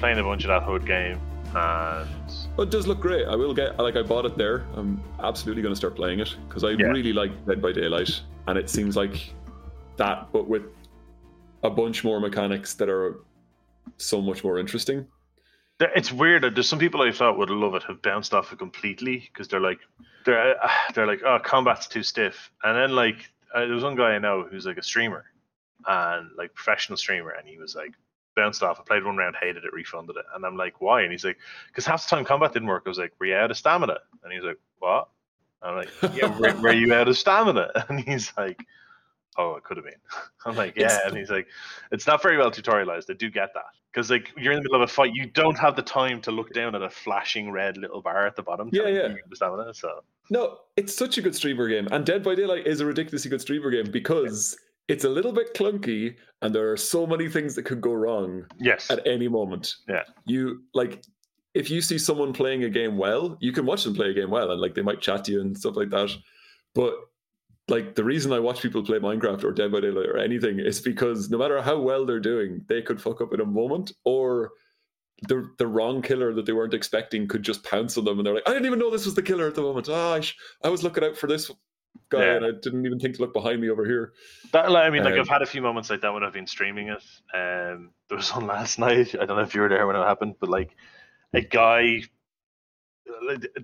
playing a bunch of that Hood game, and But it does look great. I will get like I bought it there. I'm absolutely going to start playing it because I Yeah. really like Dead by Daylight, and it seems like that, but with a bunch more mechanics that are so much more interesting. It's weird. There's some people I thought would love it have bounced off it completely because they're like, they're they're like, oh, combat's too stiff. And then like, uh, there was one guy I know who's like a streamer, and like professional streamer, and he was like bounced off. I played one round, hated it, refunded it, and I'm like, why? And he's like, because half the time combat didn't work. I was like, were you out of stamina? And he's like, what? I'm like, yeah, were, were you out of stamina? And he's like, oh, it could have been. I'm like, yeah. It's- And he's like, it's not very well tutorialized. I do get that. Because like you're in the middle of a fight, you don't have the time to look down at a flashing red little bar at the bottom. Yeah, yeah. you're out of stamina. So No, it's such a good streamer game, and Dead by Daylight is a ridiculously good streamer game because it's a little bit clunky, and there are so many things that could go wrong yes, at any moment. Yeah. You like if you see someone playing a game well, you can watch them play a game well and like they might chat to you and stuff like that. But like the reason I watch people play Minecraft or Dead by Daylight or anything is because no matter how well they're doing, they could fuck up in a moment or the the wrong killer that they weren't expecting could just pounce on them and they're like, I didn't even know this was the killer at the moment. Ah, I, sh- I was looking out for this guy Yeah. and I didn't even think to look behind me over here. that I mean, like Um, I've had a few moments like that when I've been streaming it. Um, there was one last night. I don't know if you were there when it happened, but like a guy,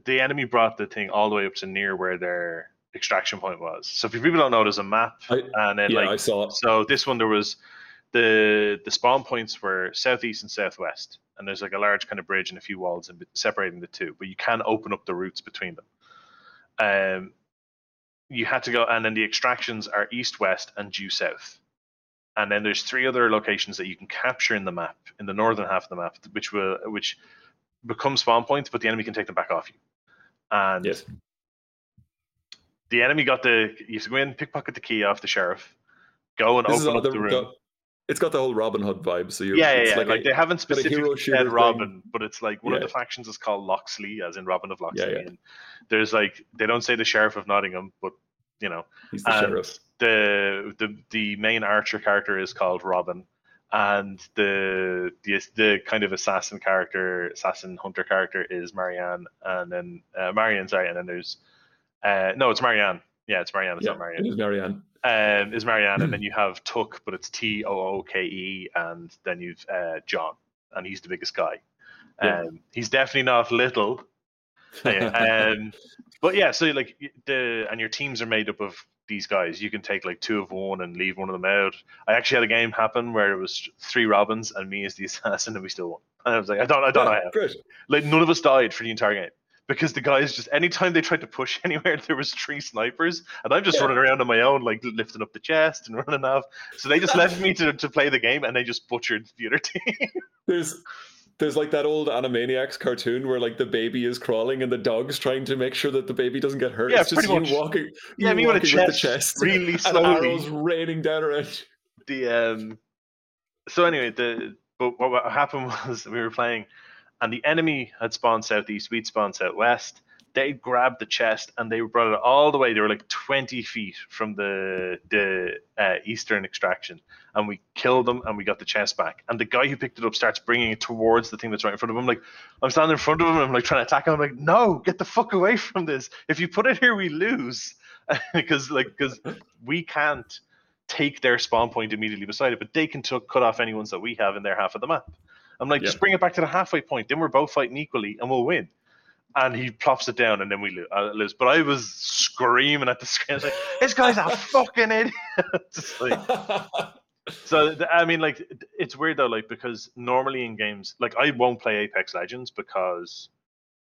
the enemy brought the thing all the way up to near where their extraction point was. So if you people don't know, there's a map, I- and then yeah, like I saw it. So this one there was the the spawn points were southeast and southwest, and there's like a large kind of bridge and a few walls in, separating the two, but you can open up the routes between them. Um, you had to go, and then the extractions are east, west, and due south. And then there's three other locations that you can capture in the map, in the northern half of the map, which will which become spawn points, but the enemy can take them back off you. And Yes. the enemy got the you have to go in, pickpocket the key off the sheriff, go and This is open up the, room. the- it's got the whole Robin Hood vibe. So you're yeah, yeah, it's yeah. Like, like, a- they haven't got a hero specifically said thing. Robin, but it's like one of the factions is called Loxley, as in Robin of Loxley. yeah. And there's like they don't say the sheriff of Nottingham, but you know he's the sheriff. the the the main archer character is called Robin, and the the the kind of assassin character, assassin hunter character is Marianne, and then uh, Marianne, sorry, and then there's uh no, it's Marianne. Yeah, it's Marianne. It's Yeah, not Marianne it is Marianne. Um, is Marianne, and then you have Tuck, but it's T O O K E, and then you've uh, John, and he's the biggest guy. Um, Yeah. He's definitely not little. Yeah, um, but yeah, so like the and your teams are made up of these guys. You can take like two of one and leave one of them out. I actually had a game happen where it was three Robins and me as the assassin, and we still won. And I was like, I don't, I don't know Yeah, great. Like none of us died for the entire game because the guys just anytime they tried to push anywhere, there was three snipers, and I'm just Yeah. running around on my own, like lifting up the chest and running off. So they just left me to, to play the game, and they just butchered the other team. There's there's like that old Animaniacs cartoon where like the baby is crawling and the dog's trying to make sure that the baby doesn't get hurt. Yeah, it's just pretty you much. walking, Yeah, you me with a walking chest, the chest, really and slowly. arrows raining down around. you. the um. So anyway, the but what, what happened was we were playing, and the enemy had spawned southeast, we'd spawned southwest. They grabbed the chest and they brought it all the way. They were like twenty feet from the the uh, eastern extraction, and we killed them and we got the chest back. And the guy who picked it up starts bringing it towards the thing that's right in front of him. Like I'm standing in front of him, I'm like trying to attack him. I'm like, no, get the fuck away from this. If you put it here, we lose because like because we can't take their spawn point immediately beside it, but they can t- cut off any ones that we have in their half of the map. I'm like, Yeah. just bring it back to the halfway point, then we're both fighting equally, and we'll win. And he plops it down, and then we lo- uh, lose. But I was screaming at the screen, I was like, "This guy's a fucking idiot!" Like- so I mean, like, it's weird though, like because normally in games, like I won't play Apex Legends because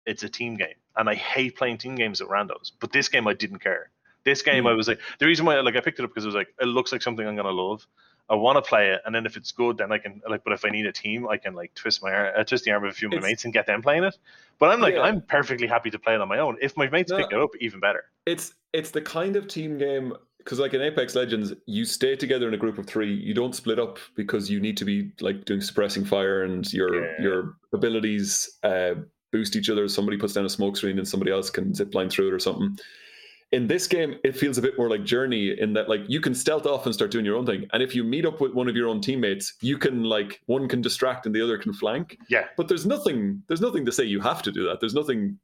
it's a team game, and I hate playing team games at randos. But this game, I didn't care. This game, Hmm. I was like, the reason why like I picked it up because it was like, it looks like something I'm gonna love. I want to play it, and then if it's good, then I can like. But if I need a team, I can like twist my uh, twist the arm of a few of my It's- mates and get them playing it. But I'm like, Yeah. I'm perfectly happy to play it on my own. If my mates No. pick it up, even better. it's it's the kind of team game because like in Apex Legends, you stay together in a group of three. You don't split up because you need to be like doing suppressing fire and your Yeah. your abilities uh, boost each other. Somebody puts down a smoke screen and somebody else can zip line through it or something. In this game, it feels a bit more like Journey in that like you can stealth off and start doing your own thing. And if you meet up with one of your own teammates, you can like one can distract and the other can flank. Yeah. But there's nothing there's nothing to say you have to do that. There's nothing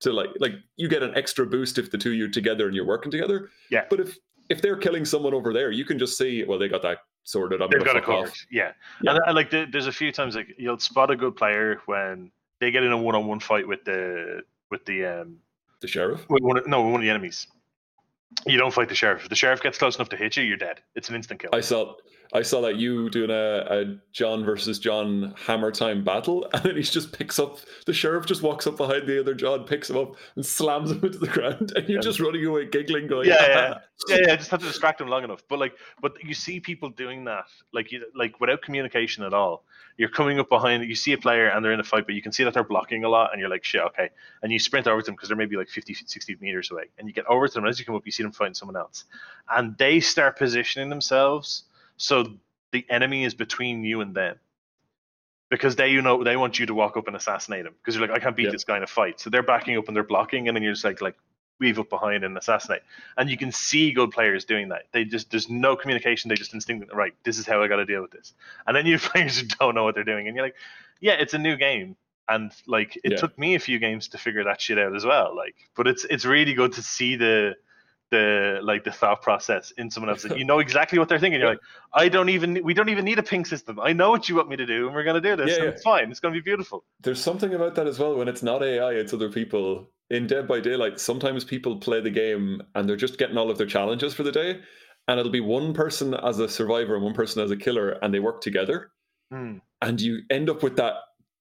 to like like you get an extra boost if the two of you together and you're working together. Yeah. But if if they're killing someone over there, you can just see, well, they got that sorted. I'm They've gonna got fuck off. Yeah. Yeah. And, and like there's a few times like you'll spot a good player when they get in a one-on-one fight with the with the um The sheriff. one of, no one of the enemies. You don't fight the sheriff. If the sheriff gets close enough to hit you, you're dead. It's an instant kill. I saw I saw that you doing a, a John versus John hammer time battle, and then he just picks up the sheriff just walks up behind the other John, picks him up, and slams him into the ground, and you're just running away giggling, going, Yeah, yeah. Ah. yeah, yeah, just have to distract him long enough. But like, but you see people doing that, like, you, like without communication at all. You're coming up behind, you see a player and they're in a fight, but you can see that they're blocking a lot, and you're like, shit, okay. And you sprint over to them because they're maybe like 50, 60 meters away, and you get over to them. And as you come up, you see them fighting someone else, and they start positioning themselves so the enemy is between you and them. Because they, you know, they want you to walk up and assassinate him. Because you're like, I can't beat Yeah. this guy in a fight. So they're backing up and they're blocking, and then you're just like, like weave up behind and assassinate and you can see good players doing that. They just there's no communication. They just instinctively right. This is how I got to deal with this. And then you players who don't know what they're doing, and you're like, yeah, it's a new game, and like it Yeah. took me a few games to figure that shit out as well. Like, but it's it's really good to see the the like the thought process in someone else. Like, you know exactly what they're thinking. You're like, I don't even we don't even need a ping system. I know what you want me to do, and we're gonna do this. Yeah, and yeah. It's fine. It's gonna be beautiful. There's something about that as well when it's not AI, it's other people. In Dead by Daylight, sometimes people play the game and they're just getting all of their challenges for the day, and it'll be one person as a survivor and one person as a killer, and they work together, Hmm. and you end up with that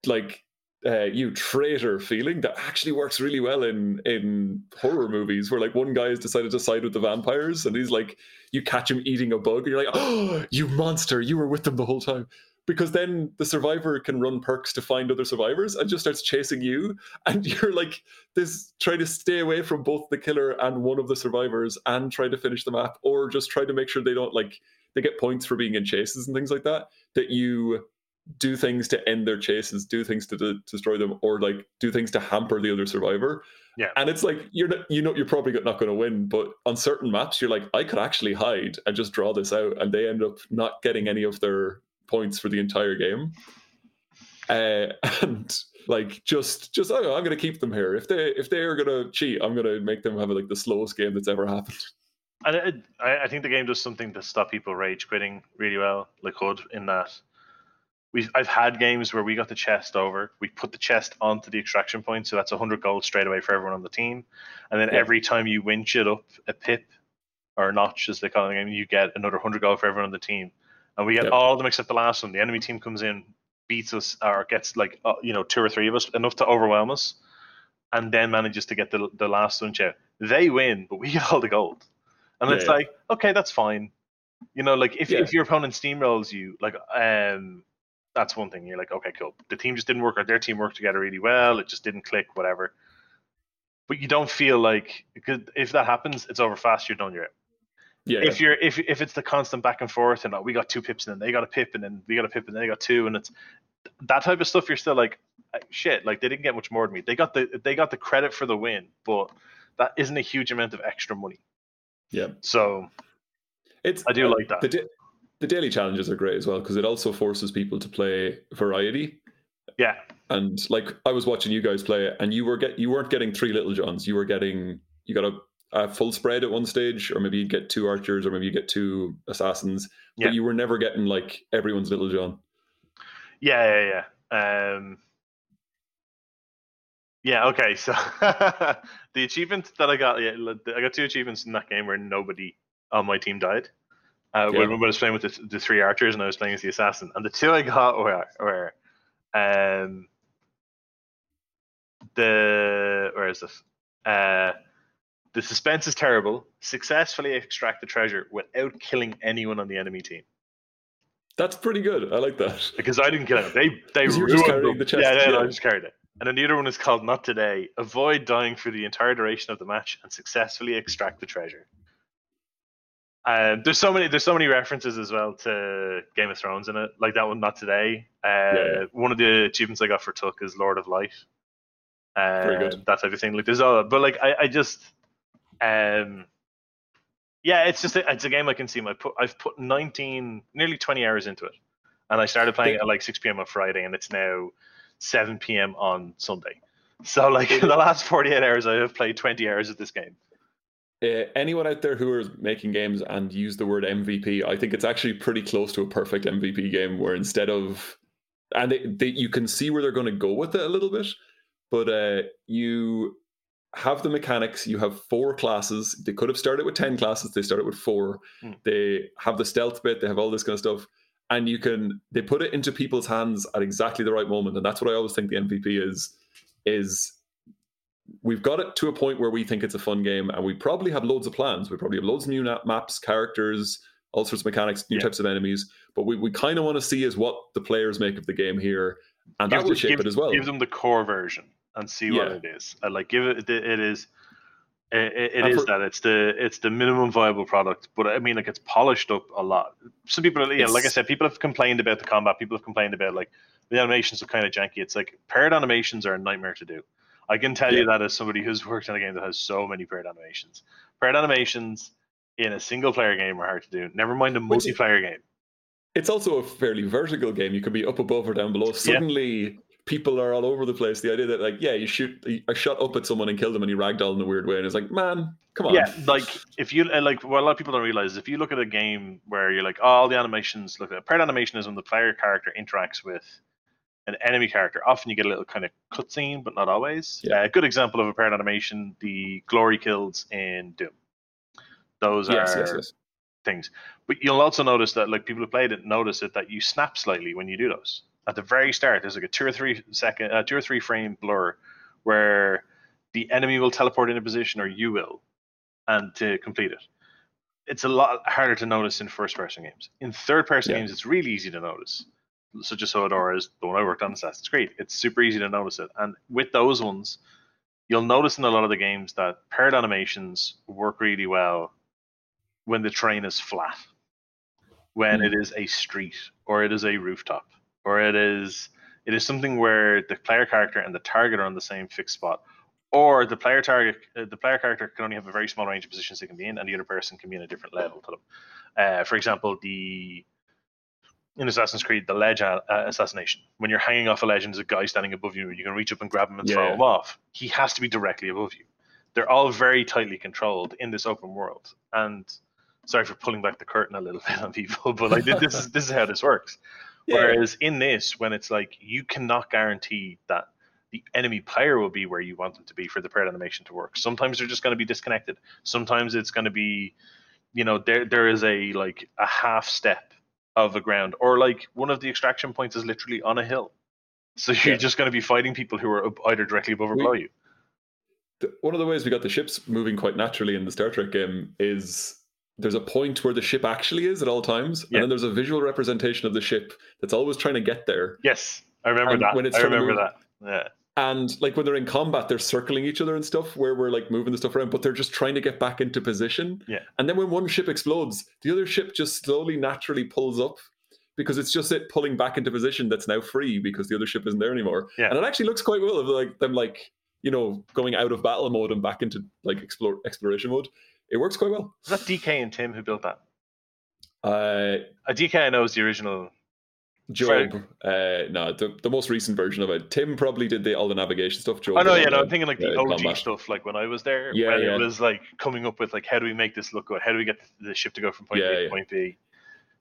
like uh, you traitor feeling that actually works really well in in horror movies where like one guy has decided to side with the vampires and he's like you catch him eating a bug and you're like oh you monster you were with them the whole time. Because then the survivor can run perks to find other survivors and just starts chasing you and you're like this trying to stay away from both the killer and one of the survivors and try to finish the map or just try to make sure they don't like they get points for being in chases and things like that that you do things to end their chases, do things to de- destroy them, or like do things to hamper the other survivor. Yeah. and it's like you're not, you know, you're probably not going to win, but on certain maps, you're like, I could actually hide and just draw this out, and they end up not getting any of their points for the entire game. Uh, and like just just oh, I'm going to keep them here. If they if they are going to cheat, I'm going to make them have like the slowest game that's ever happened. And it, I, I think the game does something to stop people rage quitting really well, like Hood, in that we I've had games where we got the chest over, we put the chest onto the extraction point, so that's 100 gold straight away for everyone on the team, and then Yeah. every time you winch it up a pip or a notch, as they call it the game, you get another 100 gold for everyone on the team, and we get Yep. all of them except the last one. The enemy team comes in, beats us, or gets like uh, you know two or three of us enough to overwhelm us, and then manages to get the the last one out. They win, but we get all the gold. And Yeah, it's yeah. like, okay, that's fine. You know, like if, if your opponent steamrolls you, like um that's one thing. You're like, okay, cool. The team just didn't work or their team worked together really well, it just didn't click, whatever. But you don't feel like because if that happens, it's over fast, you're done, you're out. Yeah, If you're if if it's the constant back and forth and like, we got two pips and then they got a pip and then we got a pip and then they got two and it's that type of stuff, you're still like uh, shit, like they didn't get much more than me. They got the they got the credit for the win, but that isn't a huge amount of extra money. yeah. So It's I do uh, like that. The, the daily challenges are great as well because it also forces people to play variety. yeah, And like I was watching you guys play, and you were get you weren't getting three little johns. You were getting you got a, a full spread at one stage, or maybe you get two archers, or maybe you get two assassins. Yeah. But you were never getting like everyone's little john. yeah, yeah, yeah. Um, yeah. Okay. So the achievement that I got, yeah, I got two achievements in that game where nobody on my team died. Uh, Yeah. when, when I was playing with the, the three archers and I was playing as the assassin, and the two I got were were um the where is this? Uh, the suspense is terrible. Successfully extract the treasure without killing anyone on the enemy team. That's pretty good. I like that. because I didn't kill him. They they ruined carrying the chest, Yeah, yeah, yeah. I just carried it. And then the other one is called Not Today. Avoid dying for the entire duration of the match and successfully extract the treasure. Um, there's so many there's so many references as well to Game of Thrones in it. Like that one, Not Today. Uh, yeah. One of the achievements I got for Tuck is Lord of Light. Uh, Very good. That type of thing. Like there's all, but like I, I just Um, yeah, it's just a, it's a game I can see. My put I've put 19, nearly 20 hours into it, and I started playing at like 6 p.m. on Friday, and it's now 7 p.m. on Sunday. So like in the last 48 hours, I have played 20 hours of this game. Uh, anyone out there who are making games and use the word MVP, I think it's actually pretty close to a perfect MVP game where instead of and they, they, you can see where they're going to go with it a little bit, but uh, you have the mechanics. You have four classes. They could have started with ten classes. They started with four. Hmm. They have the stealth bit. They have all this kind of stuff, and you can they put it into people's hands at exactly the right moment. And that's what I always think the MVP is. Is we've got it to a point where we think it's a fun game, and we probably have loads of plans. We probably have loads of new maps, characters, all sorts of mechanics, new Yeah. types of enemies. But we, we kind of want to see is what the players make of the game here, and Give that will shape give- it as well. Give them the core version and see what Yeah. it is. Uh, like give it it is. It, it And is for- that it's the it's the minimum viable product, but I mean like it's polished up a lot. Some people, yeah, like I said, people have complained about the combat. People have complained about like the animations are kind of janky. It's like paired animations are a nightmare to do. I can tell you that as somebody who's worked on a game that has so many paired animations. Paired animations in a single player game are hard to do. Never mind a multiplayer game. it's also a fairly vertical game. You could be up above or down below. Suddenly, people are all over the place. The idea that like, yeah, you shoot, I shot up at someone and killed them, and you ragdoll in a weird way, and it's like, man, come on. Yeah, like if you like, what a lot of people don't realize is if you look at a game where you're like, oh, all the animations look at paired animation is when the player character interacts with an enemy character. Often you get a little kind of cutscene, but not always. Yeah. Uh, a good example of a paired animation: the glory kills in Doom. Those yes, are yes, yes. things. But you'll also notice that like people who played it notice it that you snap slightly when you do those. At the very start, there's like a two or three second, uh, two or three frame blur where the enemy will teleport into position or you will, and to complete it. It's a lot harder to notice in first person games. In third person Yeah. games, it's really easy to notice. Such as Hodor is the one I worked on Assassin's Creed. It's super easy to notice it. And with those ones, you'll notice in a lot of the games that paired animations work really well when the terrain is flat, when Hmm. it is a street or it is a rooftop or it is it is something where the player character and the target are on the same fixed spot, or the player target uh, the player character can only have a very small range of positions they can be in, and the other person can be in a different level to them. Uh, for example, the in Assassin's Creed, the ledge uh, assassination. When you're hanging off a ledge and there's a guy standing above you, and you can reach up and grab him and throw Yeah. him off. He has to be directly above you. They're all very tightly controlled in this open world. And sorry for pulling back the curtain a little bit on people, but like this is this is how this works. Yeah. Whereas in this, when it's like you cannot guarantee that the enemy player will be where you want them to be for the paired animation to work. Sometimes they're just going to be disconnected. Sometimes it's going to be, you know, there there is a like a half step of the ground, or like one of the extraction points is literally on a hill. So you're Yeah. just going to be fighting people who are either directly above or below you. One of the ways we got the ships moving quite naturally in the Star Trek game is there's a point where the ship actually is at all times, Yeah. and then there's a visual representation of the ship that's always trying to get there. Yes, I remember And that. when it's I remember move- that. Yeah. And like when they're in combat, they're circling each other and stuff where we're like moving the stuff around, but they're just trying to get back into position. Yeah. And then when one ship explodes, the other ship just slowly, naturally pulls up because it's just it pulling back into position that's now free because the other ship isn't there anymore. Yeah. And it actually looks quite well of like them like, you know, going out of battle mode and back into like explore exploration mode. It works quite well. is that DK and Tim who built that? Uh Uh, DK I know is the original. Job, uh, no, the, the most recent version of it. Tim probably did the all the navigation stuff. Job Oh no, did yeah, no, I'm thinking like the uh, OG combat. stuff. Like when I was there, Yeah, when yeah. it was like coming up with like how do we make this look good? How do we get the ship to go from point Yeah, A to point B?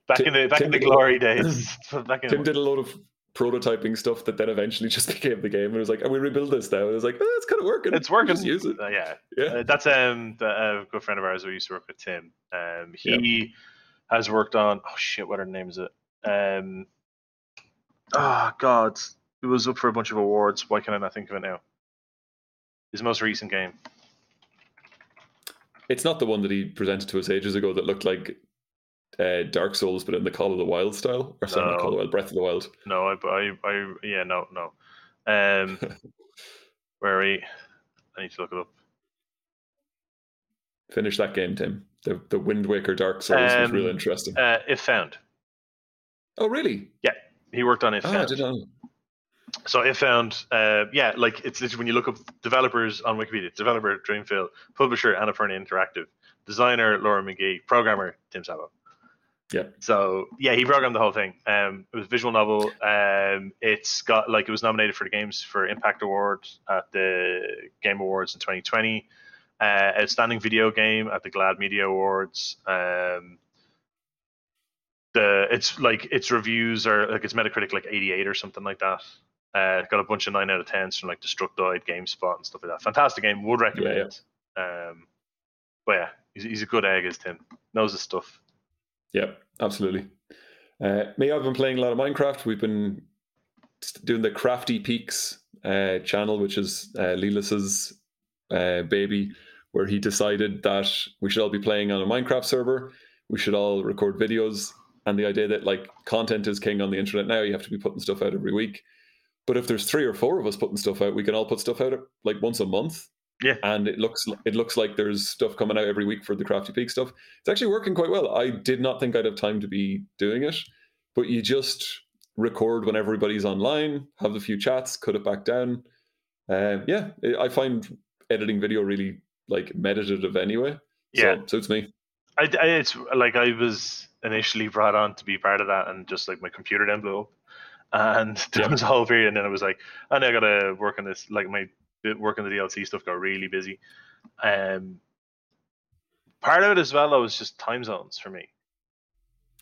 Back Tim- in the back in Tim the did- glory days. back in Tim did a lot of prototyping stuff that then eventually just became the game. And it was like, and we rebuild this now. And it was like, oh, it's kind of working. it's working. Just use it. Uh, yeah, Yeah. Uh, that's um the, a good friend of ours who used to work with Tim. Um, he has worked on oh shit, what her name is it? Um, oh god, it was up for a bunch of awards. Why can't I not think of it now? His most recent game. It's not the one that he presented to us ages ago that looked like uh, Dark Souls, but in the Call of the Wild style. Or sorry, not Call of the Wild, Breath of the Wild. No, I, I, I yeah, no, no. Um, where are we? I need to look it up. Finish that game, Tim. The the Wind Waker Dark Souls was really interesting. Uh, if found, oh, really? He worked on it. Oh, found. know. So I found, uh, yeah, like it's, it's when you look up developers on Wikipedia, developer Dreamfeel, publisher Annapurna Interactive, designer Llaura McGee, programmer Tim Sabo. Yeah. So yeah, he programmed the whole thing. Um, it was a visual novel. Um, it's got like it was nominated for the games for Impact Award at the Game Awards in 2020. Uh, outstanding video game at the GLAAD Media Awards. Um, the it's like its reviews are like its Metacritic like 88 or something like that. Uh, got a bunch of nine out of tens from like Destructoid, GameSpot, and stuff like that. Fantastic game. Would recommend Yeah, it. Um, but yeah, he's, he's a good egg, is Tim. Knows his stuff. Yeah, absolutely. Uh, me, I've been playing a lot of Minecraft. We've been doing the Crafty Peaks uh, channel, which is uh, Leelis's uh, baby, where he decided that we should all be playing on a Minecraft server. We should all record videos. And the idea that like content is king on the internet now, you have to be putting stuff out every week. But if there's three or four of us putting stuff out, we can all put stuff out like once a month. Yeah. And it looks it looks like there's stuff coming out every week for the Crafty Peak stuff. It's actually working quite well. I did not think I'd have time to be doing it, but you just record when everybody's online, have a few chats, cut it back down. Um, yeah, I find editing video really like meditative anyway. Yeah. so, suits me. I, I it's like I was initially brought on to be part of that, and just like my computer then blew up, and there was a whole period, and then I was like, and I gotta work on this. Like my bit work on the DLC stuff got really busy. Um, part of it as well, though, was just time zones for me.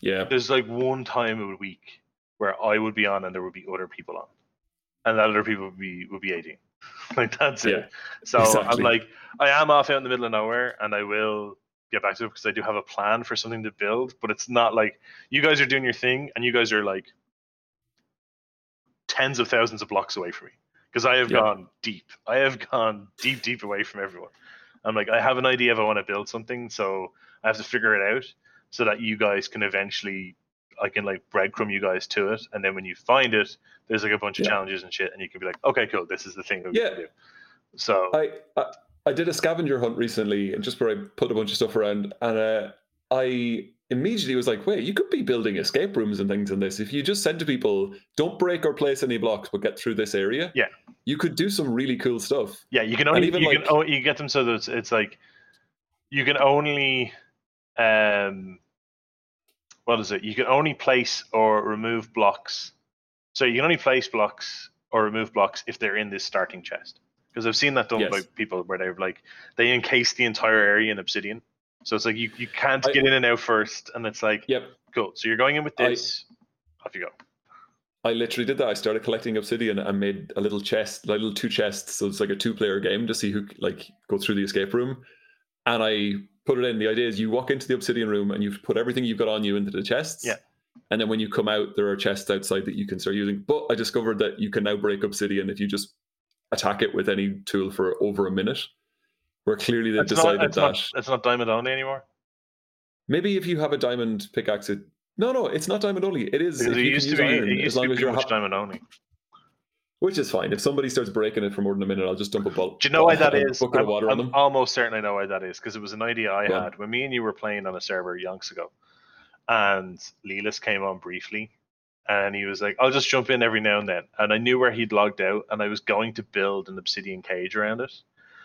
Yeah, There's like one time a week where I would be on, and there would be other people on, and that other people would be would be 18. like that's Yeah, it. So exactly. I'm like, I am off out in the middle of nowhere, and I will get back to it because I do have a plan for something to build. But it's not like you guys are doing your thing, and you guys are like tens of thousands of blocks away from me because I have Yeah. gone deep. I have gone deep, deep away from everyone. I'm like, I have an idea if I want to build something, so I have to figure it out so that you guys can eventually. I can like breadcrumb you guys to it, and then when you find it, there's like a bunch of challenges and shit, and you can be like, okay, cool, this is the thing that we Yeah. can do. So I, I I did a scavenger hunt recently, and just where I put a bunch of stuff around, and uh, I immediately was like, "Wait, you could be building escape rooms and things in this. If you just said to people, don't break or place any blocks, but get through this area, Yeah. you could do some really cool stuff." Yeah, you can only even, you like- can o- you get them so that it's, it's like you can only um what is it? You can only place or remove blocks. So you can only place blocks or remove blocks if they're in this starting chest. Because I've seen that done Yes. by people where they're like they encase the entire area in obsidian. So it's like you, you can't I- get in and out first, and it's like Yep, cool. So you're going in with I- this. off you go. I literally did that. I started collecting obsidian and made a little chest, like little two chests. So it's like a two-player game to see who like go through the escape room. And I put it in. The idea is you walk into the obsidian room and you put everything you've got on you into the chests. Yeah. And then when you come out, there are chests outside that you can start using. But I discovered that you can now break obsidian if you just attack it with any tool for over a minute. Where clearly they've It's decided not, it's, that not, it's not diamond only anymore. maybe if you have a diamond pickaxe, it no, no, it's not diamond only. It is. Because it used to be iron, it as used to long be as you're much hap- diamond only. Which is fine. If somebody starts breaking it for more than a minute, I'll just dump a bottle. Do you know why that is? Bucket I'm, of water I'm them. almost certain I know why that is because it was an idea I on. had when me and you were playing on a server yonks ago, and Lelis came on briefly, and he was like, "I'll just jump in every now and then," and I knew where he'd logged out, and I was going to build an obsidian cage around it.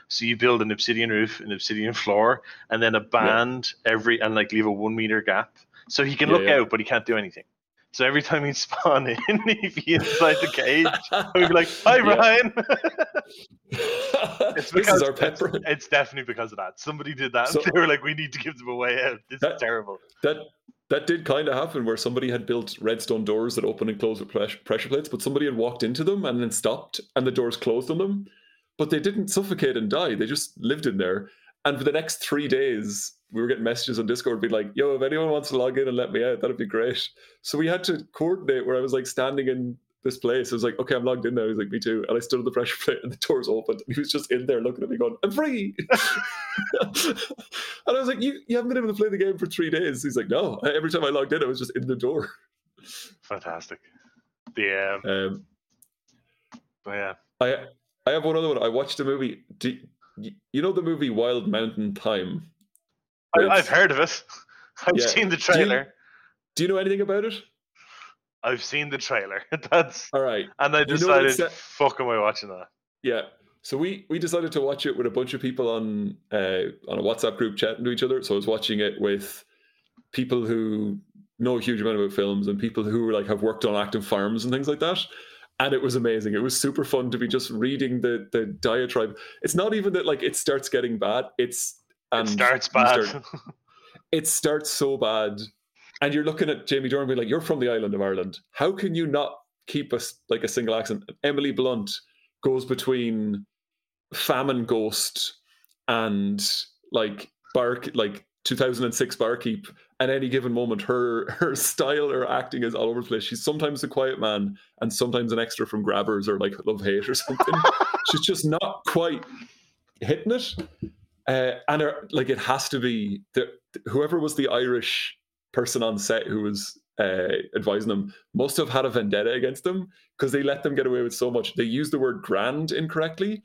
So you build an obsidian roof, an obsidian floor, and then a band every and like leave a one meter gap, so he can Yeah, look yeah. out, but he can't do anything. So every time he'd spawn in, he'd be inside the cage. We'd be like, "Hi, Yeah. Brian." this because our pet it's, it's definitely because of that. Somebody did that. So- they were like, "We need to give them a way out. This That- is terrible." That that did kind of happen where somebody had built redstone doors that open and close with pressure plates, but somebody had walked into them and then stopped, and the doors closed on them. But they didn't suffocate and die; they just lived in there. And for the next three days, we were getting messages on Discord being like, "Yo, if anyone wants to log in and let me out, that'd be great." So we had to coordinate where I was like standing in this place. I was like, "Okay, I'm logged in now." He's like, "Me too." And I stood on the pressure plate, and the doors opened, and he was just in there looking at me, going, "I'm free." and I was like, "You you haven't been able to play the game for three days?" He's like, "No." Every time I logged in, I was just in the door. Fantastic. The um, Um, but yeah, I I have one other one. I watched a movie. Do, you- know the movie Wild Mountain Thyme? I, I've heard of it. I've Yeah. seen the Do you- trailer. Do you know anything about it? I've seen the trailer. That's All right. and I You know decided, fuck, am I watching that? Yeah. So we we decided to watch it with a bunch of people on uh, on a WhatsApp group chatting to each other. So I was watching it with people who know a huge amount about films and people who like have worked on active farms and things like that. And it was amazing. It was super fun to be just reading the the diatribe. It's not even that like it starts getting bad. It's and it starts bad. start- it starts so bad. And you're looking at Jamie Dornan being like, "You're from the island of Ireland. How can you not keep us like a single accent?" Emily Blunt goes between famine ghost and like bark like 2006 barkeep at any given moment her her style or acting is all over the place she's sometimes a quiet man and sometimes an extra from grabbers or like love hate or something she's just not quite hitting it uh, and her, like it has to be the, whoever was the irish person on set who was uh, advising them must have had a vendetta against them because they let them get away with so much they used the word grand incorrectly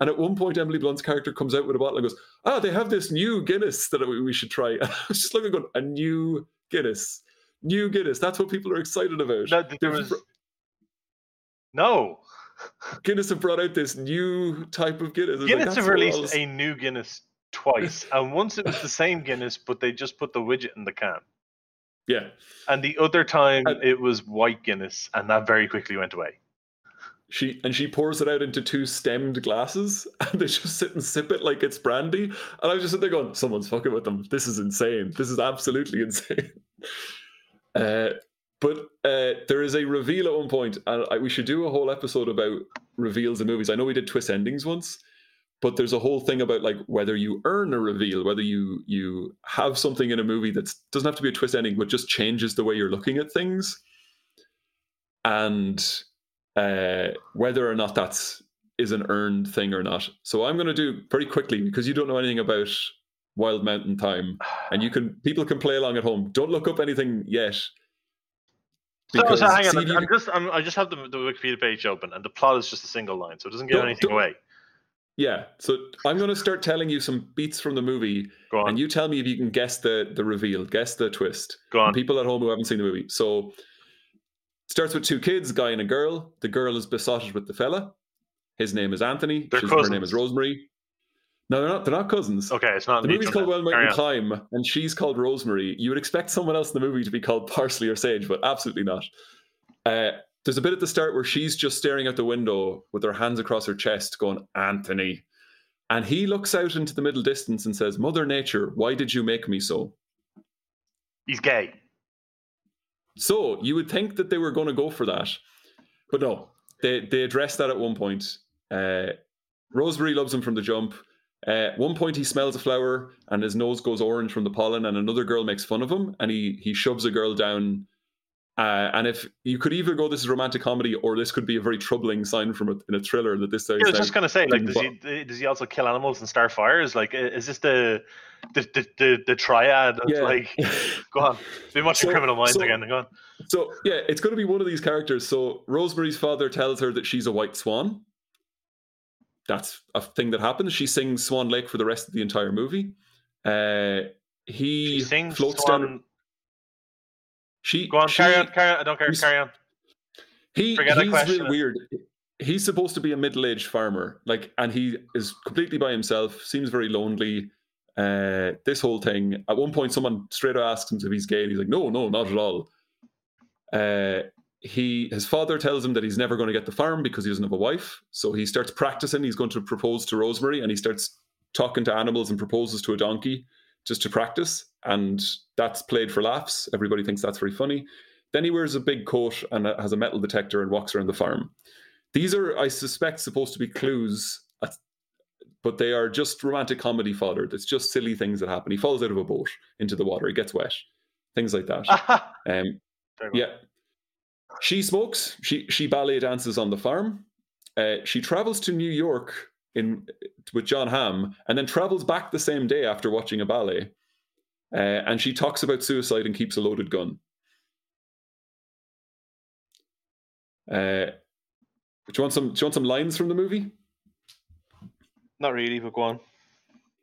and at one point, Emily Blunt's character comes out with a bottle and goes, "Ah, they have this new Guinness that we we should try." And I was just looking, going, "A new Guinness, new Guinness. That's what people are excited about." No, there was- no, Guinness have brought out this new type of Guinness. Like, Guinness that's have released else- a new Guinness twice, and once it was the same Guinness, but they just put the widget in the can. Yeah. And the other time And- it was white Guinness, and that very quickly went away. She and she pours it out into two stemmed glasses, and they just sit and sip it like it's brandy. And I was just sitting there going, "Someone's fucking with them. This is insane. This is absolutely insane." Uh, but uh, there is a reveal at one point, and I, we should do a whole episode about reveals in movies. I know we did twist endings once, but there's a whole thing about like whether you earn a reveal, whether you you have something in a movie that doesn't have to be a twist ending, but just changes the way you're looking at things, and uh, whether or not that's is an earned thing or not. So I'm going to do very quickly because you don't know anything about Wild Mountain Thyme, and you can people can play along at home. Don't look up anything yet. So, because so hang on, see I'm, you I'm just I'm, I just have the, the Wikipedia page open, and the plot is just a single line, so it doesn't give Don't- anything don't- away. Yeah, so I'm going to start telling you some beats from the movie, Go on, and you tell me if you can guess the the reveal, guess the twist. go on. People at home who haven't seen the movie. So starts with two kids, a guy and a girl. The girl is besotted with the fella. His name is Anthony. Her name is Rosemary. No, they're not. They're not cousins. Okay, it's not. The movie's called. Well Mountain on. Climb, and she's called Rosemary. You would expect someone else in the movie to be called Parsley or Sage, but absolutely not. Uh, there's a bit at the start where she's just staring out the window with her hands across her chest, going, Anthony. And he looks out into the middle distance and says, Mother Nature, why did you make me so? He's gay. So you would think that they were going to go for that, but no, they they addressed that at one point. Uh, Rosemary loves him from the jump. Uh, at one point, he smells a flower and his nose goes orange from the pollen, and another girl makes fun of him, and he he shoves a girl down. Uh, and if you could either go, this is romantic comedy, or this could be a very troubling sign from a, in a thriller that this. Yeah, I was just gonna say, like, does he does he also kill animals and start fires? Like, is this the the the, the, the triad? Of, yeah. Like, go on, be watching So- Criminal Minds so- again. Go on. So yeah, it's going to be one of these characters. So Rosemary's father tells her that she's a white swan. That's a thing that happens. She sings Swan Lake for the rest of the entire movie. Uh, he floats Swan. down. She Go on, she- carry on, carry on. I don't care. Carry on. He Forget he's really weird. He's supposed to be a middle-aged farmer, like, and he is completely by himself. Seems very lonely. Uh, this whole thing. At one point, someone straight out asks him if he's gay, and he's like, "No, no, not at all." Uh, he his father tells him that he's never going to get the farm because he doesn't have a wife. So he starts practicing. He's going to propose to Rosemary, and he starts talking to animals and proposes to a donkey just to practice. And that's played for laughs. Everybody thinks that's very funny. Then he wears a big coat and has a metal detector and walks around the farm. These are, I suspect, supposed to be clues, at- but they are just romantic comedy fodder. It's just silly things that happen. He falls out of a boat into the water. He gets wet. Things like that. Um, yeah. She smokes. She she ballet dances on the farm. Uh, she travels to New York in with John Hamm, and then travels back the same day after watching a ballet. Uh, and she talks about suicide and keeps a loaded gun. Uh, do you want some? Do you want some lines from the movie? Not really, but go on.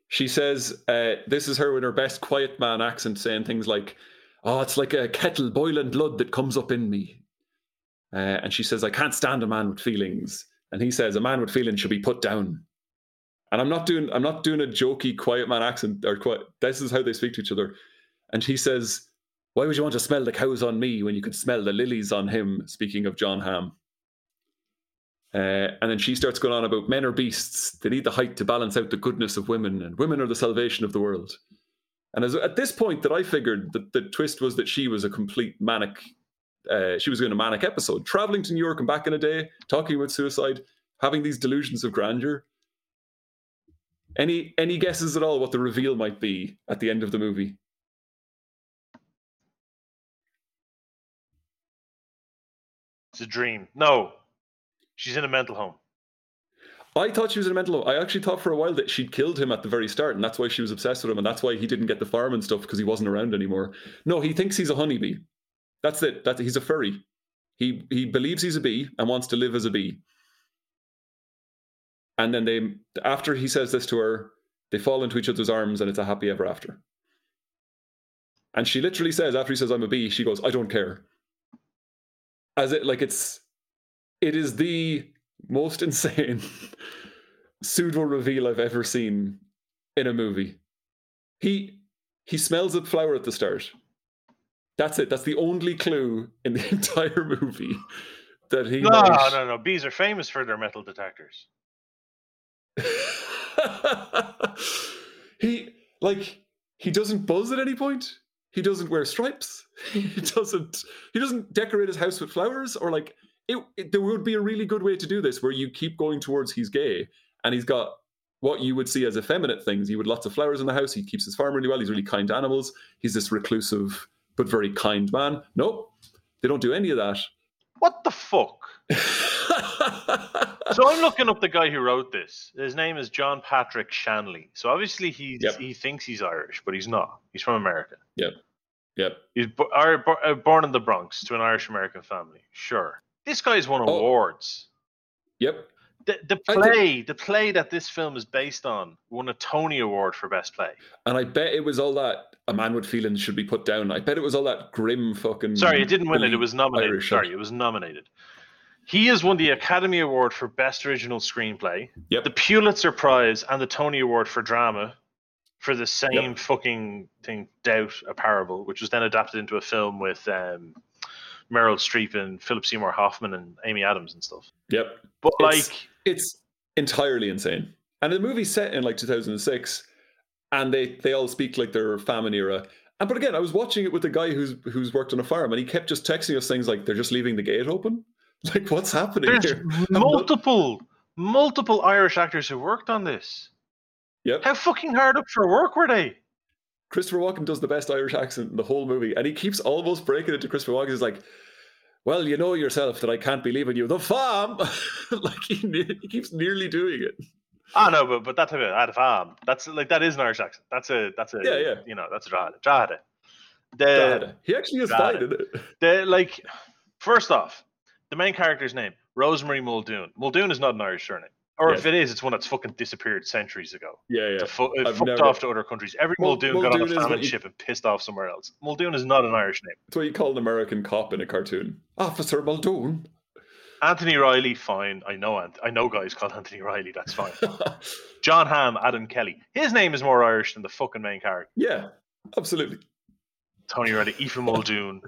She says, uh, "This is her in her best quiet man accent, saying things like." Oh, it's like a kettle boiling blood that comes up in me. uh, and she says, "I can't stand a man with feelings," and he says, "A man with feelings should be put down." And I'm not doing I'm not doing a jokey quiet man accent or quite. This is how they speak to each other. And he says, "Why would you want to smell the cows on me when you could smell the lilies on him?" Speaking of John Hamm. Uh, and then she starts going on about men are beasts. They need the height to balance out the goodness of women, and women are the salvation of the world. And as, at this point, that I figured that the twist was that she was a complete manic. Uh, she was doing a manic episode, traveling to New York and back in a day, talking about suicide, having these delusions of grandeur. Any any guesses at all what the reveal might be at the end of the movie? It's a dream. No, she's in a mental home. I thought she was in a mental home. I actually thought for a while that she'd killed him at the very start, and that's why she was obsessed with him, and that's why he didn't get the farm and stuff because he wasn't around anymore. No, he thinks he's a honeybee. That's it. That he's a furry. He he believes he's a bee and wants to live as a bee. And then they, after he says this to her, they fall into each other's arms, and it's a happy ever after. And she literally says, after he says, "I'm a bee," she goes, "I don't care." As it like it's, it is the most insane pseudo reveal I've ever seen in a movie. He he smells a flower at the start. That's it. That's the only clue in the entire movie that he. No, might... no, no. Bees are famous for their metal detectors. he like he doesn't buzz at any point. He doesn't wear stripes. He doesn't. He doesn't decorate his house with flowers or like it, it, there would be a really good way to do this where you keep going towards he's gay and he's got what you would see as effeminate things. He would lots of flowers in the house. He keeps his farm really well. He's really kind to animals. He's this reclusive but very kind man. Nope, they don't do any of that. What the fuck? so I'm looking up the guy who wrote this. His name is John Patrick Shanley. So obviously he's Yep. he thinks he's Irish, but he's not. He's from America. Yep. Yep. He's bo- Ir- bo- uh, born in the Bronx to an Irish American family. Sure. This guy's won Oh. awards. Yep. The, the I think- play, the play that this film is based on, won a Tony Award for Best Play. And I bet it was all that a man with feelings should be put down. I bet it was all that grim fucking. Sorry, it didn't win it. It was nominated. Irish Sorry, it was nominated. He has won the Academy Award for Best Original Screenplay, Yep. the Pulitzer Prize, and the Tony Award for Drama for the same fucking thing, Doubt, a Parable, which was then adapted into a film with um, Meryl Streep and Philip Seymour Hoffman and Amy Adams and stuff. Yep. But It's- like, It's entirely insane. And the movie's set in like 2006, and they they all speak like they're famine era. And but again, I was watching it with a guy who's who's worked on a farm, and he kept just texting us things like they're just leaving the gate open. Like, what's happening there's here? multiple, multiple Irish actors who worked on this. Yep. How fucking hard up for work were they? Christopher Walken does the best Irish accent in the whole movie, and he keeps almost breaking into to Christopher Walken. He's like, "Well, you know yourself that I can't be leaving you the farm." like he, ne- he keeps nearly doing it. Oh no, but but that's a of ah, farm. That's like that is an Irish accent. That's a that's a Yeah, yeah. You know, that's a Drogheda. Drogheda. The Dad. He actually is fine in it. the like first off, the main character's name Rosemary Muldoon. Muldoon is not an Irish surname, or Yes. if it is, it's one that's fucking disappeared centuries ago. Yeah, yeah. Fu- it fucked never- off to other countries. Every Mul- Muldoon, got on a famine you- ship and pissed off somewhere else. Muldoon is not an Irish name. That's what you call an American cop in a cartoon. Officer Muldoon. Anthony Riley, fine. I know. Ant- I know guys called Anthony Riley. That's fine. John Hamm, Adam Kelly. His name is more Irish than the fucking main character. yeah, absolutely. Tony Riley, Aoife Muldoon,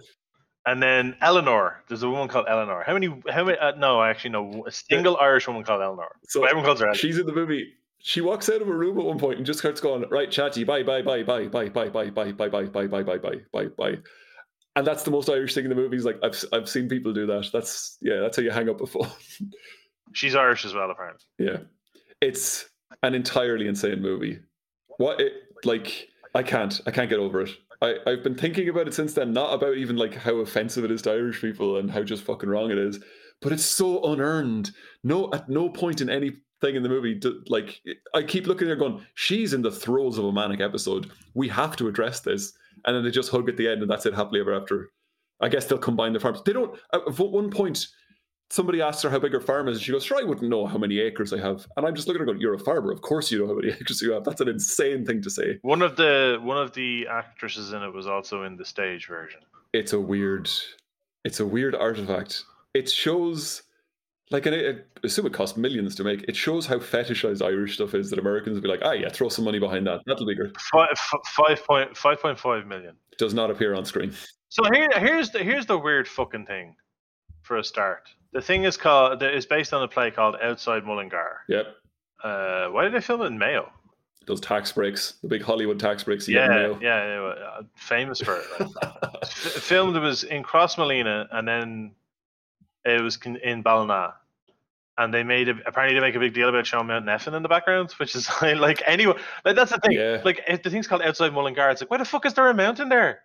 and then Eleanor. There's a woman called Eleanor. How many? How many? Uh, no, I actually know a single Irish woman called Eleanor. So But everyone calls her Eleanor. she's in the movie. She walks out of a room at one point and just starts going, right, chatty, bye, bye, bye, bye, bye, bye, bye, bye, bye, bye, bye, bye, bye, bye, bye, bye. And that's the most Irish thing in the movie. Is like I've I've seen people do that. That's yeah, that's how you hang up a phone. She's Irish as well, apparently. yeah, it's an entirely insane movie. What it like? I can't. I can't get over it. I, I've been thinking about it since then, not about even like how offensive it is to Irish people and how just fucking wrong it is, but it's so unearned. No, at no point in anything in the movie, do, like I keep looking at her going, she's in the throes of a manic episode. We have to address this, and then they just hug at the end, and that's it. Happily ever after. I guess they'll combine the farms. They don't. At one point, somebody asks her how big her farm is, and she goes, "Sure, I wouldn't know how many acres I have." And I'm just looking at her going, "You're a farmer. Of course you know how many acres you have. That's an insane thing to say." One of the one of the actresses in it was also in the stage version. It's a weird, it's a weird artifact. it shows like and I assume it costs millions to make. It shows how fetishized Irish stuff is that Americans will be like, ah, yeah, throw some money behind that. That'll be good. Five, f- five point five point five million. Does not appear on screen. So here, here's the here's the weird fucking thing. For a start, the thing is called is based on a play called Outside Mullingar. Yep. Uh, why did they film it in Mayo? Those tax breaks, the big Hollywood tax breaks. Yeah, in yeah, Mayo. yeah, uh, famous for it. Like. F- filmed it was in Crossmolina, and then it was con- in Ballina. And they made a, apparently they make a big deal about showing Mount Nephin in the background, which is like anyway, like that's the thing. Yeah. Like if the thing's called outside Mullingar, it's like why the fuck is there a mountain there?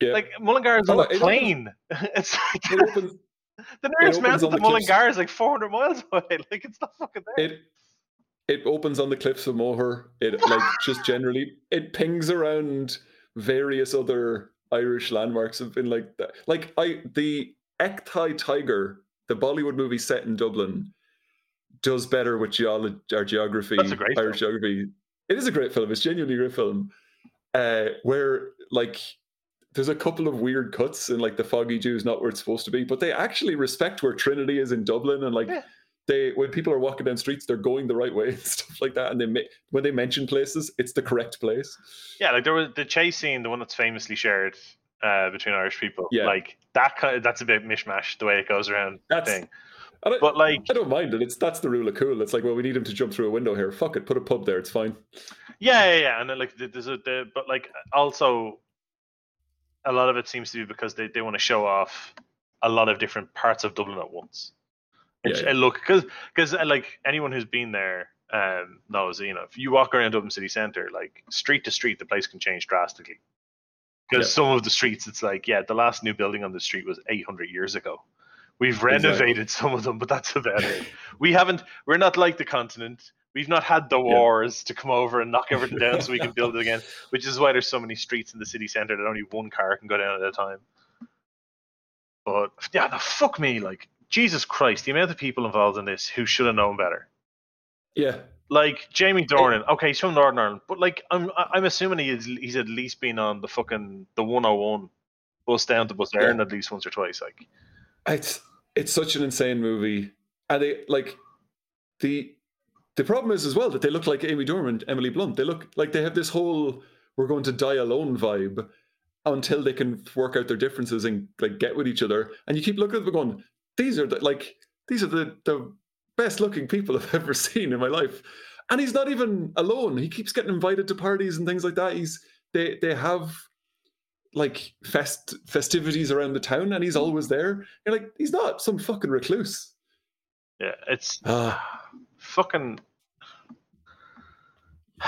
Yeah. Like Mullingar is on a it opens- plain. It's like it opens, the nearest mountain to. Mullingar is like 400 miles away. Like it's not fucking there. it it opens on the cliffs of Moher. It like just generally it pings around various other Irish landmarks have been like that. Like I the Ek Tha Tiger, the Bollywood movie set in Dublin, does better with geology or geography, That's a great Irish geography. It is a great film. It's genuinely a great film. Uh, where like there's a couple of weird cuts and like the foggy Jew is not where it's supposed to be, but they actually respect where Trinity is in Dublin and like Yeah. they when people are walking down streets, they're going the right way and stuff like that. And they ma- when they mention places, it's the correct place. Yeah, like there was the chase scene, the one that's famously shared uh, between Irish people. Yeah. Like that kind of, that's a bit mishmash the way it goes around That's thing. and I, But like I don't mind it. It's that's the rule of cool. It's like, well, we need him to jump through a window here. Fuck it, put a pub there. It's fine. Yeah, yeah, yeah. And then, like there's a the, but like also a lot of it seems to be because they, they want to show off a lot of different parts of Dublin at once. Which, Yeah, uh, look, because because like anyone who's been there um, knows, you know, if you walk around Dublin city centre, like street to street, the place can change drastically. Because Yeah. some of the streets, it's like, yeah, the last new building on the street was 800 years ago. We've Exactly. renovated some of them, but that's about it. We haven't. We're not like the continent. We've not had the Yeah. wars to come over and knock everything down so we can build it again. Which is why there's so many streets in the city centre that only one car can go down at a time. But yeah, the fuck me, like Jesus Christ, the amount of people involved in this who should have known better. Yeah, Like Jamie Dornan, okay, he's from Northern Ireland, but like I'm I'm assuming he's he's at least been on the fucking the 101 bus down to Bus Yeah. Erin at least once or twice. Like it's it's such an insane movie, and they like the the problem is as well that they look like Jamie Dornan, Emily Blunt. They look like they have this whole "we're going to die alone" vibe until they can work out their differences and like get with each other. And you keep looking at them going, "These are the, like these are the the best looking people I've ever seen in my life." And he's not even alone. He keeps getting invited to parties and things like that. He's they they have like fest festivities around the town and he's always there. You're like, he's not some fucking recluse. yeah, it's Ah, fucking.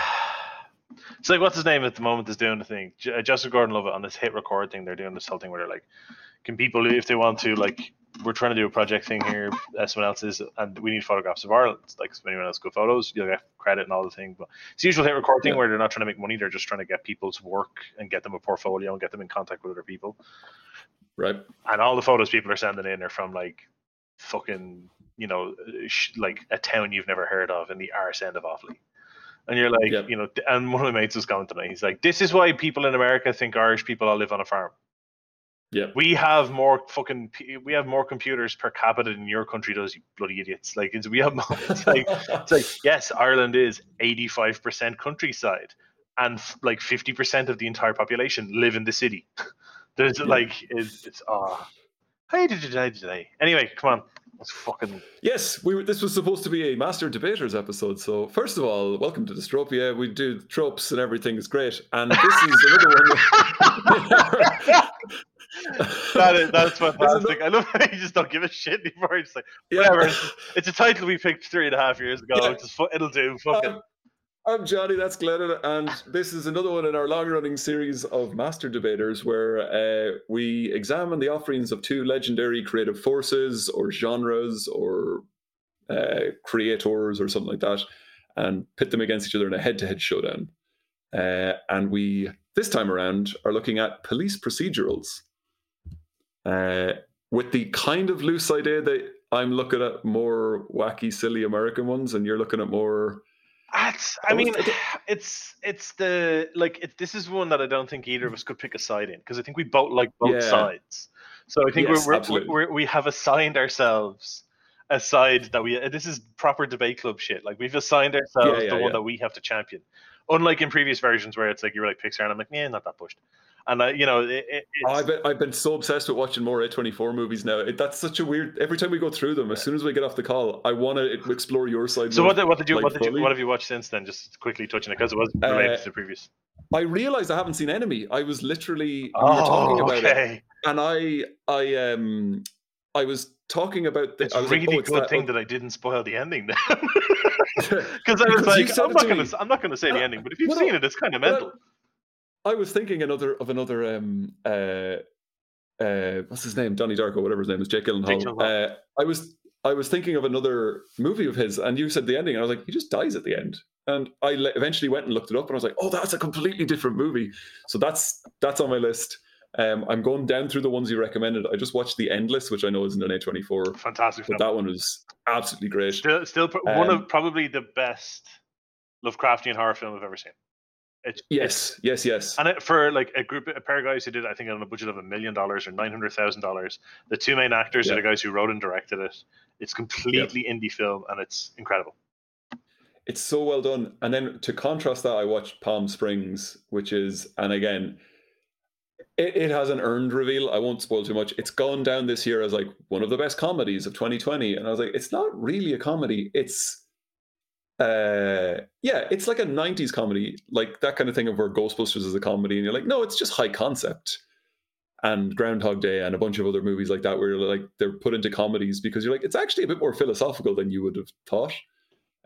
It's like what's his name at the moment is doing the thing. J- uh, Joseph Gordon-Levitt on this HitRecord thing. They're doing this whole thing where they're like, can people, if they want to, like, we're trying to do a project thing here. uh, Someone else is, and we need photographs of Ireland. Like, if anyone else good photos, you'll get credit and all the thing. But it's the usual HitRecord thing Yeah. where they're not trying to make money. They're just trying to get people's work and get them a portfolio and get them in contact with other people. right. And all the photos people are sending in are from like fucking, you know, sh- like a town you've never heard of in the arse end of Offaly. And you're like, Yep. you know, and one of my mates was going to me. He's like, this is why people in America think Irish people all live on a farm. Yeah. We have more fucking, we have more computers per capita than your country does, you bloody idiots. Like, it's, we have, more, it's like, it's like, yes, Ireland is 85% countryside, and f- like 50% of the entire population live in the city. There's Yeah. like, it's, it's ah. Hey, did you die today? Anyway, come on. Fucking. yes, we were, this was supposed to be a Master Debaters episode. So first of all, welcome to Dystropia. We do tropes and everything is great. And this is another one. That is, that's fantastic. I love how you just don't give a shit anymore. It's like, Yeah. whatever. It's a title we picked three and a half years ago. Yeah. Just it'll do. Fuck it. Um, I'm Johnny, that's Glennon, and this is another one in our long running series of Master Debaters where uh, we examine the offerings of two legendary creative forces or genres or uh, creators or something like that and pit them against each other in a head to head showdown. Uh, and we, this time around, are looking at police procedurals uh, with the kind of loose idea that I'm looking at more wacky, silly American ones and you're looking at more Ah, That's, I, I mean, it's it's the like it, this is one that I don't think either of us could pick a side in because I think we both like both Yeah. sides. So I think Yes, we're, we're, we're, we have assigned ourselves a side that we. This is proper debate club shit. Like we've assigned ourselves yeah, the one that we have to champion. Unlike in previous versions where it's like you were like Pixar and I'm like, yeah, not that pushed. And I, you know, it, it, Oh, I've been, I've been so obsessed with watching more A24 movies now. It, that's such a weird. Every time we go through them, as soon as we get off the call, I want to explore your side. so more, what did, what did you like, what did you fully. what have you watched since then? Just quickly touching it because it was related Uh, to the previous. I realized I haven't seen Enemy. I was literally we were talking Oh, about it, and I I um I was talking about the. It's really like, oh, it's good that, thing that I didn't spoil the ending then. Because I was like, I'm not to gonna. I'm not gonna say the Uh, ending, but if you've well, seen it, it's kind of well, mental. I was thinking another of another um uh uh what's his name Donnie Darko whatever his name is Jake Jake Gyllenhaal. Gyllenhaal. Uh, I was I was thinking of another movie of his, and you said the ending, and I was like, he just dies at the end. And I le- eventually went and looked it up, and I was like, oh, that's a completely different movie. So that's that's on my list. Um, I'm going down through the ones you recommended. I just watched The Endless, which I know isn't an A24, Fantastic film. but that one was absolutely great. Still, still pr- one Um, of probably the best Lovecraftian horror film I've ever seen. It's Yes, yes, yes. and it, for like a group, a pair of guys who did, it, I think, on a budget of a million dollars or nine hundred thousand dollars. The two main actors Yeah. are the guys who wrote and directed it. It's completely indie film, and it's incredible. It's so well done. And then to contrast that, I watched Palm Springs, which is, and again, it, it has an earned reveal. I won't spoil too much. It's gone down this year as like one of the best comedies of 2020. And I was like, it's not really a comedy. It's, uh, yeah, it's like a 90s comedy, like that kind of thing of where Ghostbusters is a comedy. And you're like, no, it's just high concept. And Groundhog Day and a bunch of other movies like that, where like they're put into comedies because you're like, it's actually a bit more philosophical than you would have thought.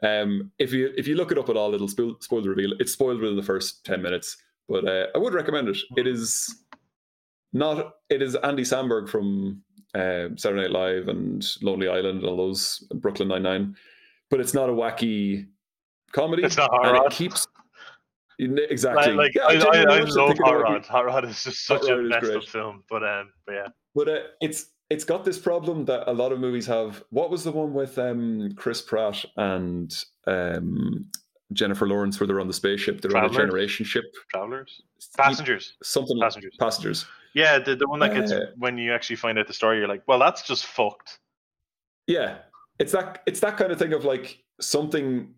Um, if you if you look it up at all, it'll spoil, spoil the reveal. It's spoiled within the first ten minutes, but uh, I would recommend it. It is not. It is Andy Samberg from uh, Saturday Night Live and Lonely Island and all those Brooklyn Nine Nine, but it's not a wacky comedy. It's not Rod. it keeps exactly. Like, like Yeah, I, I, I it love Hot Rod. Hot Rod is just such a messed film, but um, but yeah, But uh, it's it's got this problem that a lot of movies have. What was the one with um, Chris Pratt and um, Jennifer Lawrence where they're on the spaceship? They're on a generation ship. Travelers, passengers. Something like Passengers. passengers. Yeah, the, the one that gets Uh, when you actually find out the story, you're like, well, that's just fucked. Yeah, it's that it's that kind of thing of like something.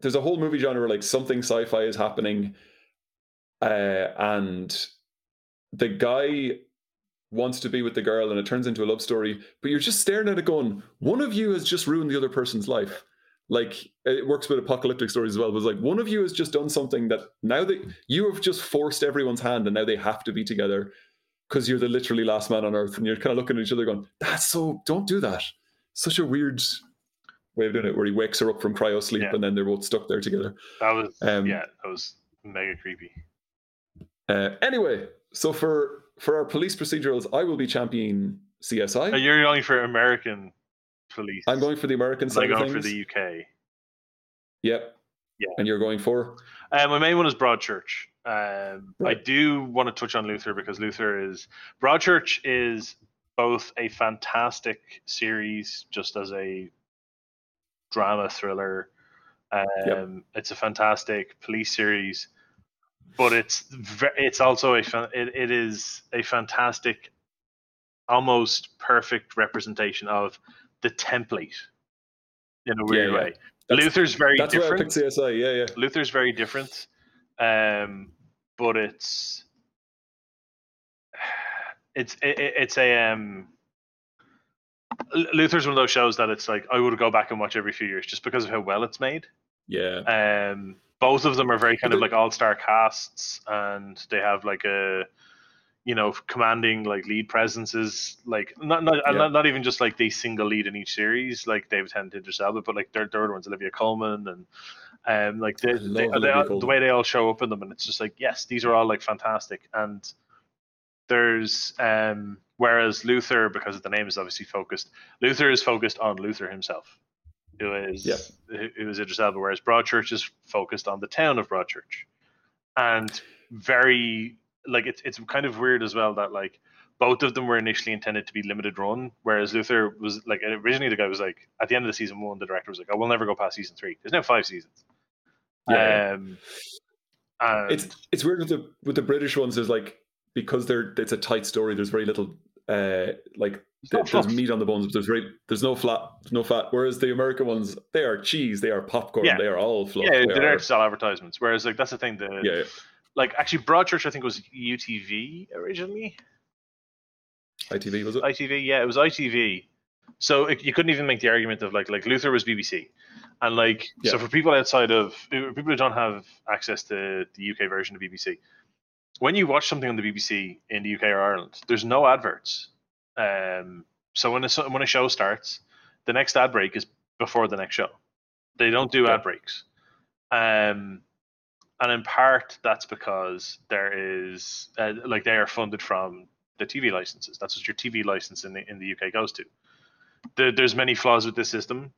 There's a whole movie genre where like something sci-fi is happening, uh, and the guy wants to be with the girl, and it turns into a love story. But you're just staring at it, going, one of you has just ruined the other person's life. Like it works with apocalyptic stories as well. But it's like one of you has just done something that now that you have just forced everyone's hand, and now they have to be together because you're the literally last man on earth, and you're kind of looking at each other, going, "That's so. Don't do that." Such a weird way of doing it, where he wakes her up from cryo sleep, Yeah. and then they're both stuck there together. That was Um, yeah, that was mega creepy. Uh, anyway, so for for our police procedurals, I will be championing CSI. Uh, You're going for American police. I'm going for the American side. I'm going things. for the UK. Yep. Yeah. And you're going for Uh, my main one is Broadchurch. Um, I do want to touch on Luther because Luther is Broadchurch is both a fantastic series, just as a drama thriller. Um, It's a fantastic police series, but it's it's also a fan- it, it is a fantastic, almost perfect representation of the template in a weird yeah. way. That's- Luther's very that's why I different. picked CSI. Yeah, yeah. Luther's very different, um, but it's it's it, it- it's a um, Luther's one of those shows that it's like I would go back and watch every few years just because of how well it's made. Yeah. Um, both of them are very kind of like all star casts, and they have like a you know commanding like lead presences. Like not not Yeah. not, not even just like they single lead in each series, like David Tennant, Idris Elba, but like their third ones, Olivia Colman, and um, like they, they, they, the way they all show up in them, and it's just like yes, these are all like fantastic, and there's um whereas Luther, because the name is obviously focused, Luther is focused on Luther himself, who is Yep. who- is Idris Elba, whereas Broadchurch is focused on the town of Broadchurch, and very like it's it's kind of weird as well that like both of them were initially intended to be limited run, whereas Luther was like originally the guy was like at the end of the season one, the director was like, "I will never go past season three. There's now five seasons." Yeah. Um, and it's it's weird with the with the British ones. There's like because they're it's a tight story. There's very little uh like there's meat on the bones, but there's very there's no flat no fat. Whereas the American ones, they are cheese, they are popcorn, Yeah. they are all fluff. yeah, they they're there are, to sell advertisements. Whereas like that's the thing. The yeah, like actually Broadchurch I think was UTV originally. ITV was it? ITV, yeah, it was ITV. So it, you couldn't even make the argument of like like Luther was BBC, and like so for people outside of people who don't have access to the UK version of BBC, when you watch something on the BBC in the UK or Ireland, there's no adverts. Um, so when a when a show starts, the next ad break is before the next show. They don't do ad breaks. Um, and in part that's because there is uh, like they are funded from the TV licenses. That's what your TV license in the in the UK goes to. There, there's many flaws with this system.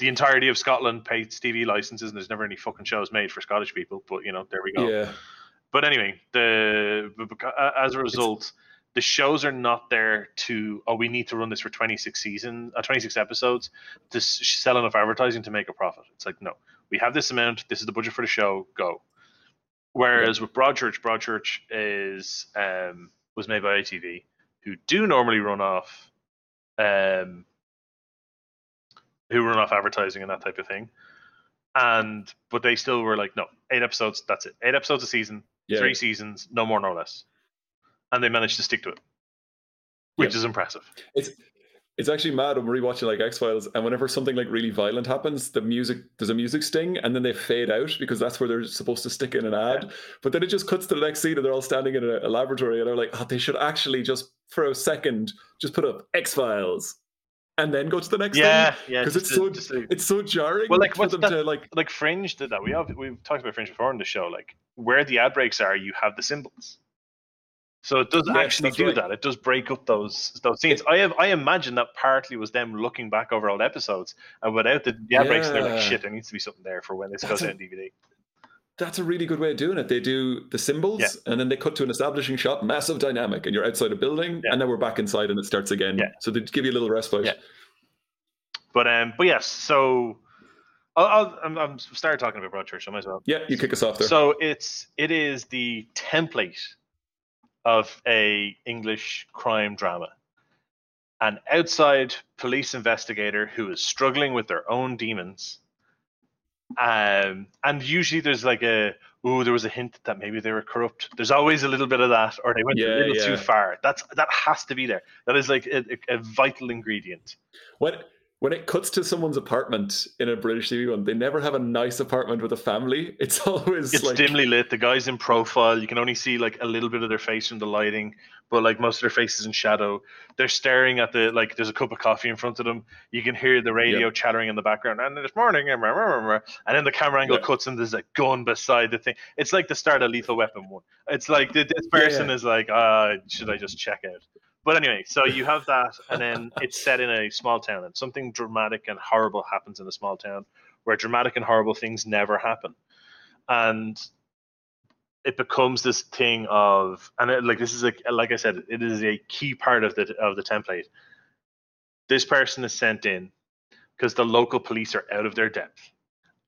The entirety of Scotland pays TV licenses, and there's never any fucking shows made for Scottish people. But you know, there we go. Yeah, But anyway, the a- as a result, the shows are not there to oh we need to run this for 26 season uh, 26 episodes to sell enough advertising to make a profit. It's like no, we have this amount. This is the budget for the show. Go. Whereas with Broadchurch, Broadchurch is um, was made by ITV, who do normally run off, um, who run off advertising and that type of thing, and but they still were like no eight episodes. That's it. Eight episodes a season yeah. three seasons, no more, no less, and they managed to stick to it, which Yeah. is impressive. It's it's actually mad when we're rewatching like X Files, and whenever something like really violent happens, the music there's a music sting, and then they fade out because that's where they're supposed to stick in an ad. But then it just cuts to the next scene, and they're all standing in a, a laboratory, and they're like, "Oh, they should actually just for a second just put up X Files, and then go to the next Yeah, thing." yeah. 'Cause just it's to- so- to- It's so jarring Well, like, for them that- to like. like Fringe did that. We have we've talked about Fringe before in the show. Like where the ad breaks are, you have the symbols. So it does Yes, actually do right. that. It does break up those those scenes. I have I imagine that partly was them looking back over old episodes, and without the, the ad breaks, they're like, shit, there needs to be something there for when this That's goes out on DVD. That's a really good way of doing it. They do the symbols, Yeah. and then they cut to an establishing shot, massive dynamic, and you're outside a building, Yeah. and then we're back inside, and it starts again. Yeah. So they give you a little respite. Yeah. But um, but yes. So I'll, I'll I'm, I'm started talking about Broadchurch. I might as well. Yeah, you kick us off there. So it's it is the template of a English crime drama. An outside police investigator who is struggling with their own demons. Um, and usually there's like a oh, there was a hint that maybe they were corrupt. There's always a little bit of that, or they went Yeah, a little yeah. too far. That's that has to be there. That is like a, a, a vital ingredient. when when it cuts to someone's apartment in a British TV one, they never have a nice apartment with a family. It's always it's like dimly lit. The guy's in profile. You can only see like a little bit of their face from the lighting, but like most of their face is in shadow. They're staring at the like. There's a cup of coffee in front of them. You can hear the radio chattering in the background. And this morning, and then the camera angle Yeah. cuts and there's a gun beside the thing. It's like the start of Lethal Weapon one. It's like th- this Yeah, person yeah. is like, uh, should I just check out? But anyway, so you have that, and then it's set in a small town, and something dramatic and horrible happens in a small town where dramatic and horrible things never happen. And it becomes this thing of, and it, like this is like, like I said, it is a key part of the of the template. This person is sent in because the local police are out of their depth,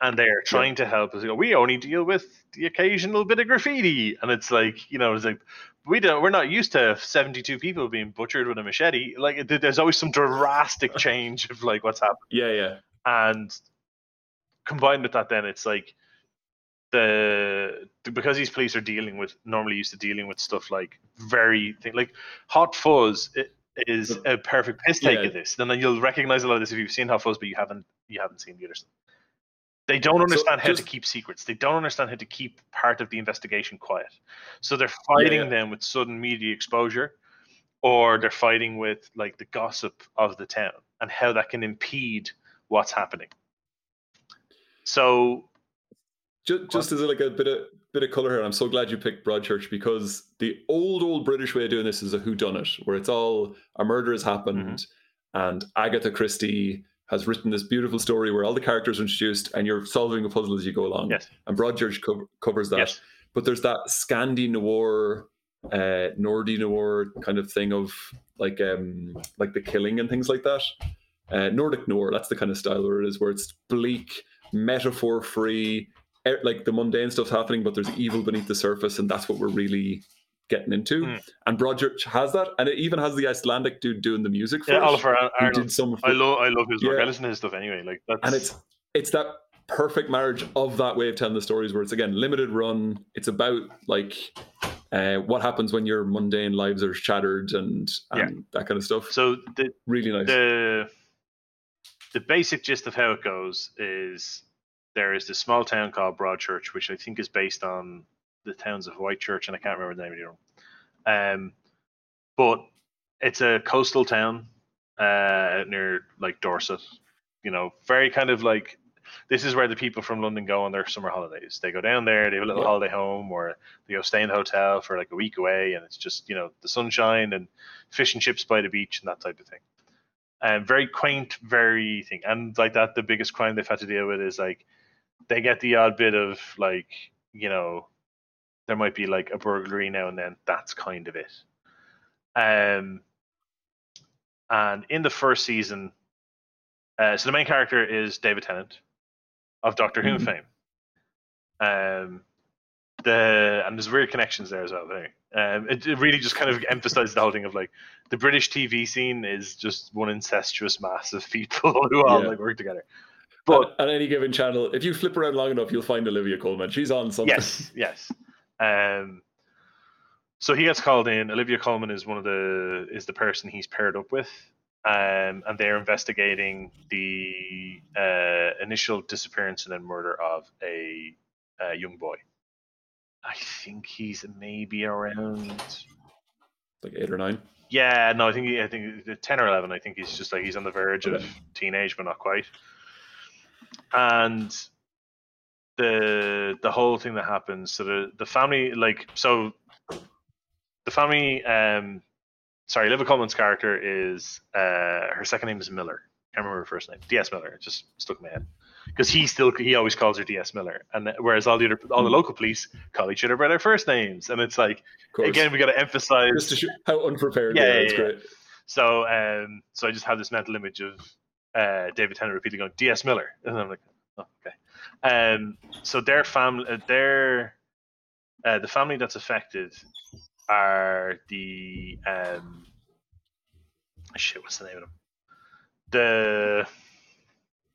and they are trying to help. Us. We only deal with the occasional bit of graffiti, and it's like you know, it's like we don't we're not used to 72 people being butchered with a machete. Like there's always some drastic change of like what's happening yeah, yeah, and combined with that then it's like the, because these police are dealing with normally used to dealing with stuff like very thing like hot fuzz is a perfect piss take Yeah. of this. Then you'll recognize a lot of this if you've seen hot fuzz but you haven't you haven't seen the other stuff they don't understand how just- to keep secrets. They don't understand how to keep part of the investigation quiet. So they're fighting yeah. them with sudden media exposure, or they're fighting with like the gossip of the town and how that can impede what's happening. So just, just as a, like a bit of bit of color here, I'm so glad you picked Broadchurch because the old old British way of doing this is a whodunit, where it's all a murder has happened, Mm-hmm. and Agatha Christie has written this beautiful story where all the characters are introduced, and you're solving a puzzle as you go along. yes, And Broadchurch co- covers that. yes, but there's that Scandi noir, uh, Nordy noir kind of thing of like um like the killing and things like that. Uh, Nordic noir, that's the kind of style where it is, where it's bleak, metaphor free. Like the mundane stuff's happening, but there's evil beneath the surface, and that's what we're really getting into. Mm. And Broadchurch has that, and it even has the Icelandic dude doing the music for Yeah, it. Ólafur Arnalds. did some of I love I love his work. Yeah. I listen to his stuff anyway. Like that's and it's it's that perfect marriage of that way of telling the stories where it's again limited run it's about like uh, what happens when your mundane lives are shattered and, and that kind of stuff so the really nice the the basic gist of how it goes is there is this small town called Broadchurch, which I think is based on the towns of Whitechurch, and I can't remember the name of the other one. Um, but it's a coastal town uh, near like Dorset. You know, very kind of like this is where the people from London go on their summer holidays. They go down there, they have a little Yeah. holiday home, or they go stay in the hotel for like a week away, and it's just you know the sunshine and fish and chips by the beach and that type of thing. Um, very quaint, very thing, and like that. The biggest crime they've had to deal with is like they get the odd bit of like you know there might be like a burglary now and then. That's kind of it. Um, and in the first season, uh, so the main character is David Tennant of Doctor Who Mhm. fame. Um, the and there's weird connections there as well. Anyway. Um, it, it really just kind of emphasizes the whole thing of like the British TV scene is just one incestuous mass of people who all Yeah. like work together. But on, on any given channel if you flip around long enough you'll find olivia colman she's on something yes, yes. Um, so he gets called in. Olivia Colman is one of the is the person he's paired up with, um, and they're investigating the uh, initial disappearance and then murder of a, a young boy. I think he's maybe around. like eight or nine Yeah, no, I think he, I think ten or eleven. I think he's just like he's on the verge of teenage, but not quite. And the the whole thing that happens, so the the family, like, so the family, um, sorry, Olivia Colman's character is uh, her second name is Miller. I Can't remember her first name. D.S. Miller. It just stuck in my head because he still he always calls her D.S. Miller, and whereas all the other all the local police call each other by their first names, and it's like again we got to emphasize just to show how unprepared Yeah, yeah, yeah, it's yeah. great so um, so I just have this mental image of uh, David Tennant repeatedly going D.S. Miller, and I'm like, oh, okay. Um, so their family, uh, their uh, the family that's affected are the um, shit. What's the name of them? The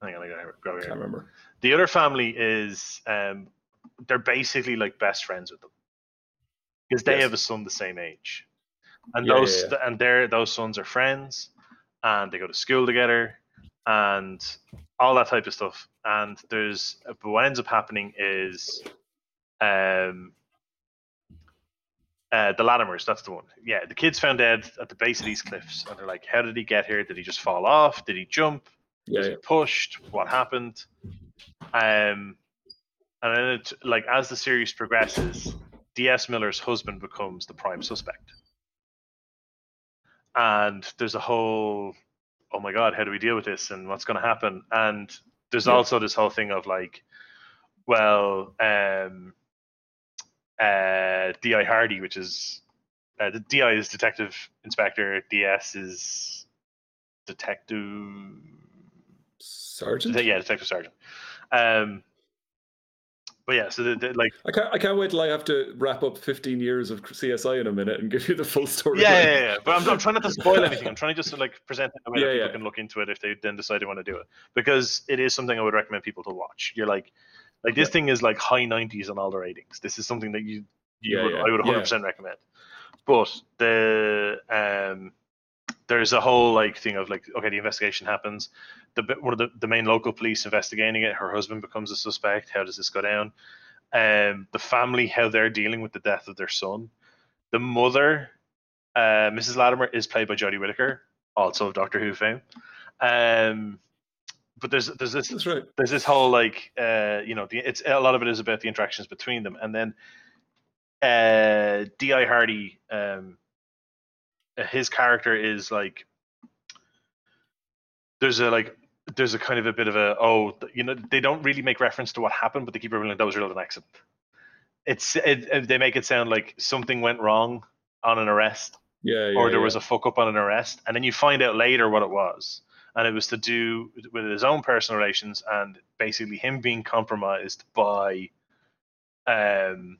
hang on, I gotta go can't here. remember The other family is um, they're basically like best friends with them because they Yes. have a son the same age, and Yeah, those yeah, and their those sons are friends, and they go to school together, and all that type of stuff. And there's but what ends up happening is, um, uh, the Latimers, that's the one. Yeah, the kid's found dead at the base of these cliffs, and they're like, "How did he get here? Did he just fall off? Did he jump? yeah, was yeah. he pushed? What happened? Um, and then it, like as the series progresses, D.S. Miller's husband becomes the prime suspect, and there's a whole, oh my god, how do we deal with this, and what's going to happen? And there's Yeah. also this whole thing of like, well, um, uh, D.I. Hardy, which is uh, the D.I. is Detective Inspector, D.S. is Detective sergeant yeah, detective sergeant. Um, but yeah, so the, the, like I can't, I can't wait till I have to wrap up 15 years of CSI in a minute and give you the full story. yeah, yeah, yeah. But I'm, I'm trying not to spoil anything. I'm trying to just like present it in a way Yeah, that people yeah. can look into it if they then decide they want to do it because it is something I would recommend people to watch. You're like, like this thing is like high 90s on all the ratings. This is something that you, you Yeah, would, I would 100 percent recommend. But the um, there's a whole like thing of like okay, the investigation happens. The one of the, the main local police investigating it. Her husband becomes a suspect. How does this go down? Um, the family, how they're dealing with the death of their son. The mother, uh, Mrs. Latimer, is played by Jodie Whittaker, also of Doctor Who fame. Um, but there's there's this That's right. there's this whole like uh you know the, it's a lot of it is about the interactions between them and then uh di hardy um his character is like there's a like there's a kind of a bit of a oh you know they don't really make reference to what happened but they keep revealing that was real an accident it's it, it- they make it sound like something went wrong on an arrest Yeah, yeah. or there yeah. was a fuck up on an arrest, and then you find out later what it was, and it was to do with his own personal relations and basically him being compromised by um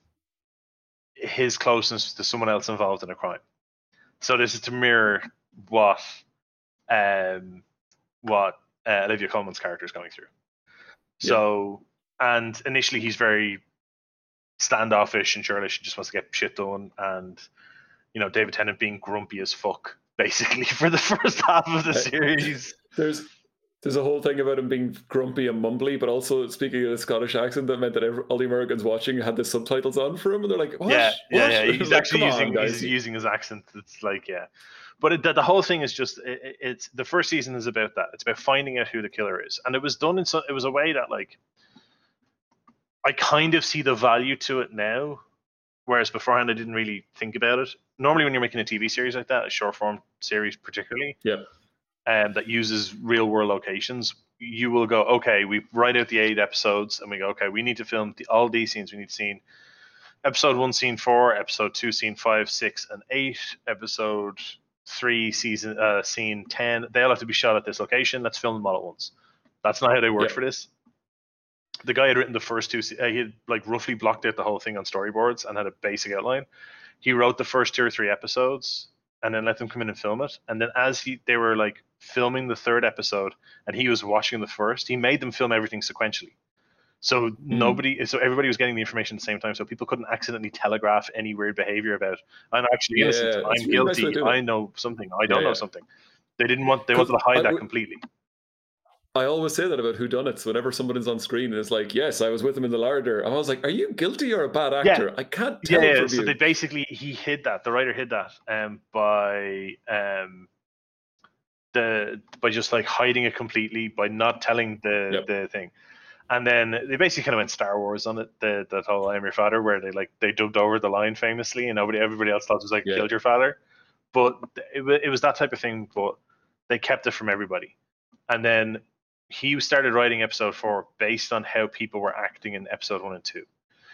his closeness to someone else involved in a crime. So this is to mirror what um what uh, Olivia Colman's character is going through. So and initially he's very standoffish and churlish and just wants to get shit done and you know David Tennant being grumpy as fuck basically for the first half of the series. There's there's a whole thing about him being grumpy and mumbly, but also speaking in a Scottish accent that meant that every, all the Americans watching had the subtitles on for him, and they're like, "What? Yeah, yeah, What?" yeah. He's Like, actually "Come using on, he's using his accent. It's like yeah, but it, the, the whole thing is just it- it's the first season is about that. It's about finding out who the killer is, and it was done in so it was a way that like I kind of see the value to it now, whereas beforehand I didn't really think about it. Normally, when you're making a TV series like that, a short form series particularly, Yeah. Um, that uses real world locations, you will go, okay, we write out the eight episodes, and we go, okay, we need to film the, all these scenes. We need scene episode one, scene four, episode two, scene five, six, and eight, episode three, season uh, scene ten. They all have to be shot at this location. Let's film them all at once. That's not how they worked Yeah. for this. The guy had written the first two. Uh, he had like roughly blocked out the whole thing on storyboards and had a basic outline. He wrote the first two or three episodes and then let them come in and film it. And then as he they were like filming the third episode and he was watching the first, he made them film everything sequentially. So nobody, so everybody was getting the information at the same time, so people couldn't accidentally telegraph any weird behavior about. I'm actually Yeah, innocent. I'm really nice guilty. I know something. I don't Yeah, know yeah. something. They didn't want. they wanted to hide I that completely. I always say that about who whodunits whenever somebody's on screen and it's like, yes, I was with him in the larder. I was like, are you guilty or a bad actor? I can't tell Yeah, So you. they basically he hid that. The writer hid that um by um the by just like hiding it completely by not telling the Yep. the thing. And then they basically kind of went Star Wars on it, the that whole I'm your father, where they like they dubbed over the line famously, and nobody everybody else thought it was like Yeah. killed your father, but it, it was that type of thing. But they kept it from everybody, and then he started writing episode four based on how people were acting in episode one and two.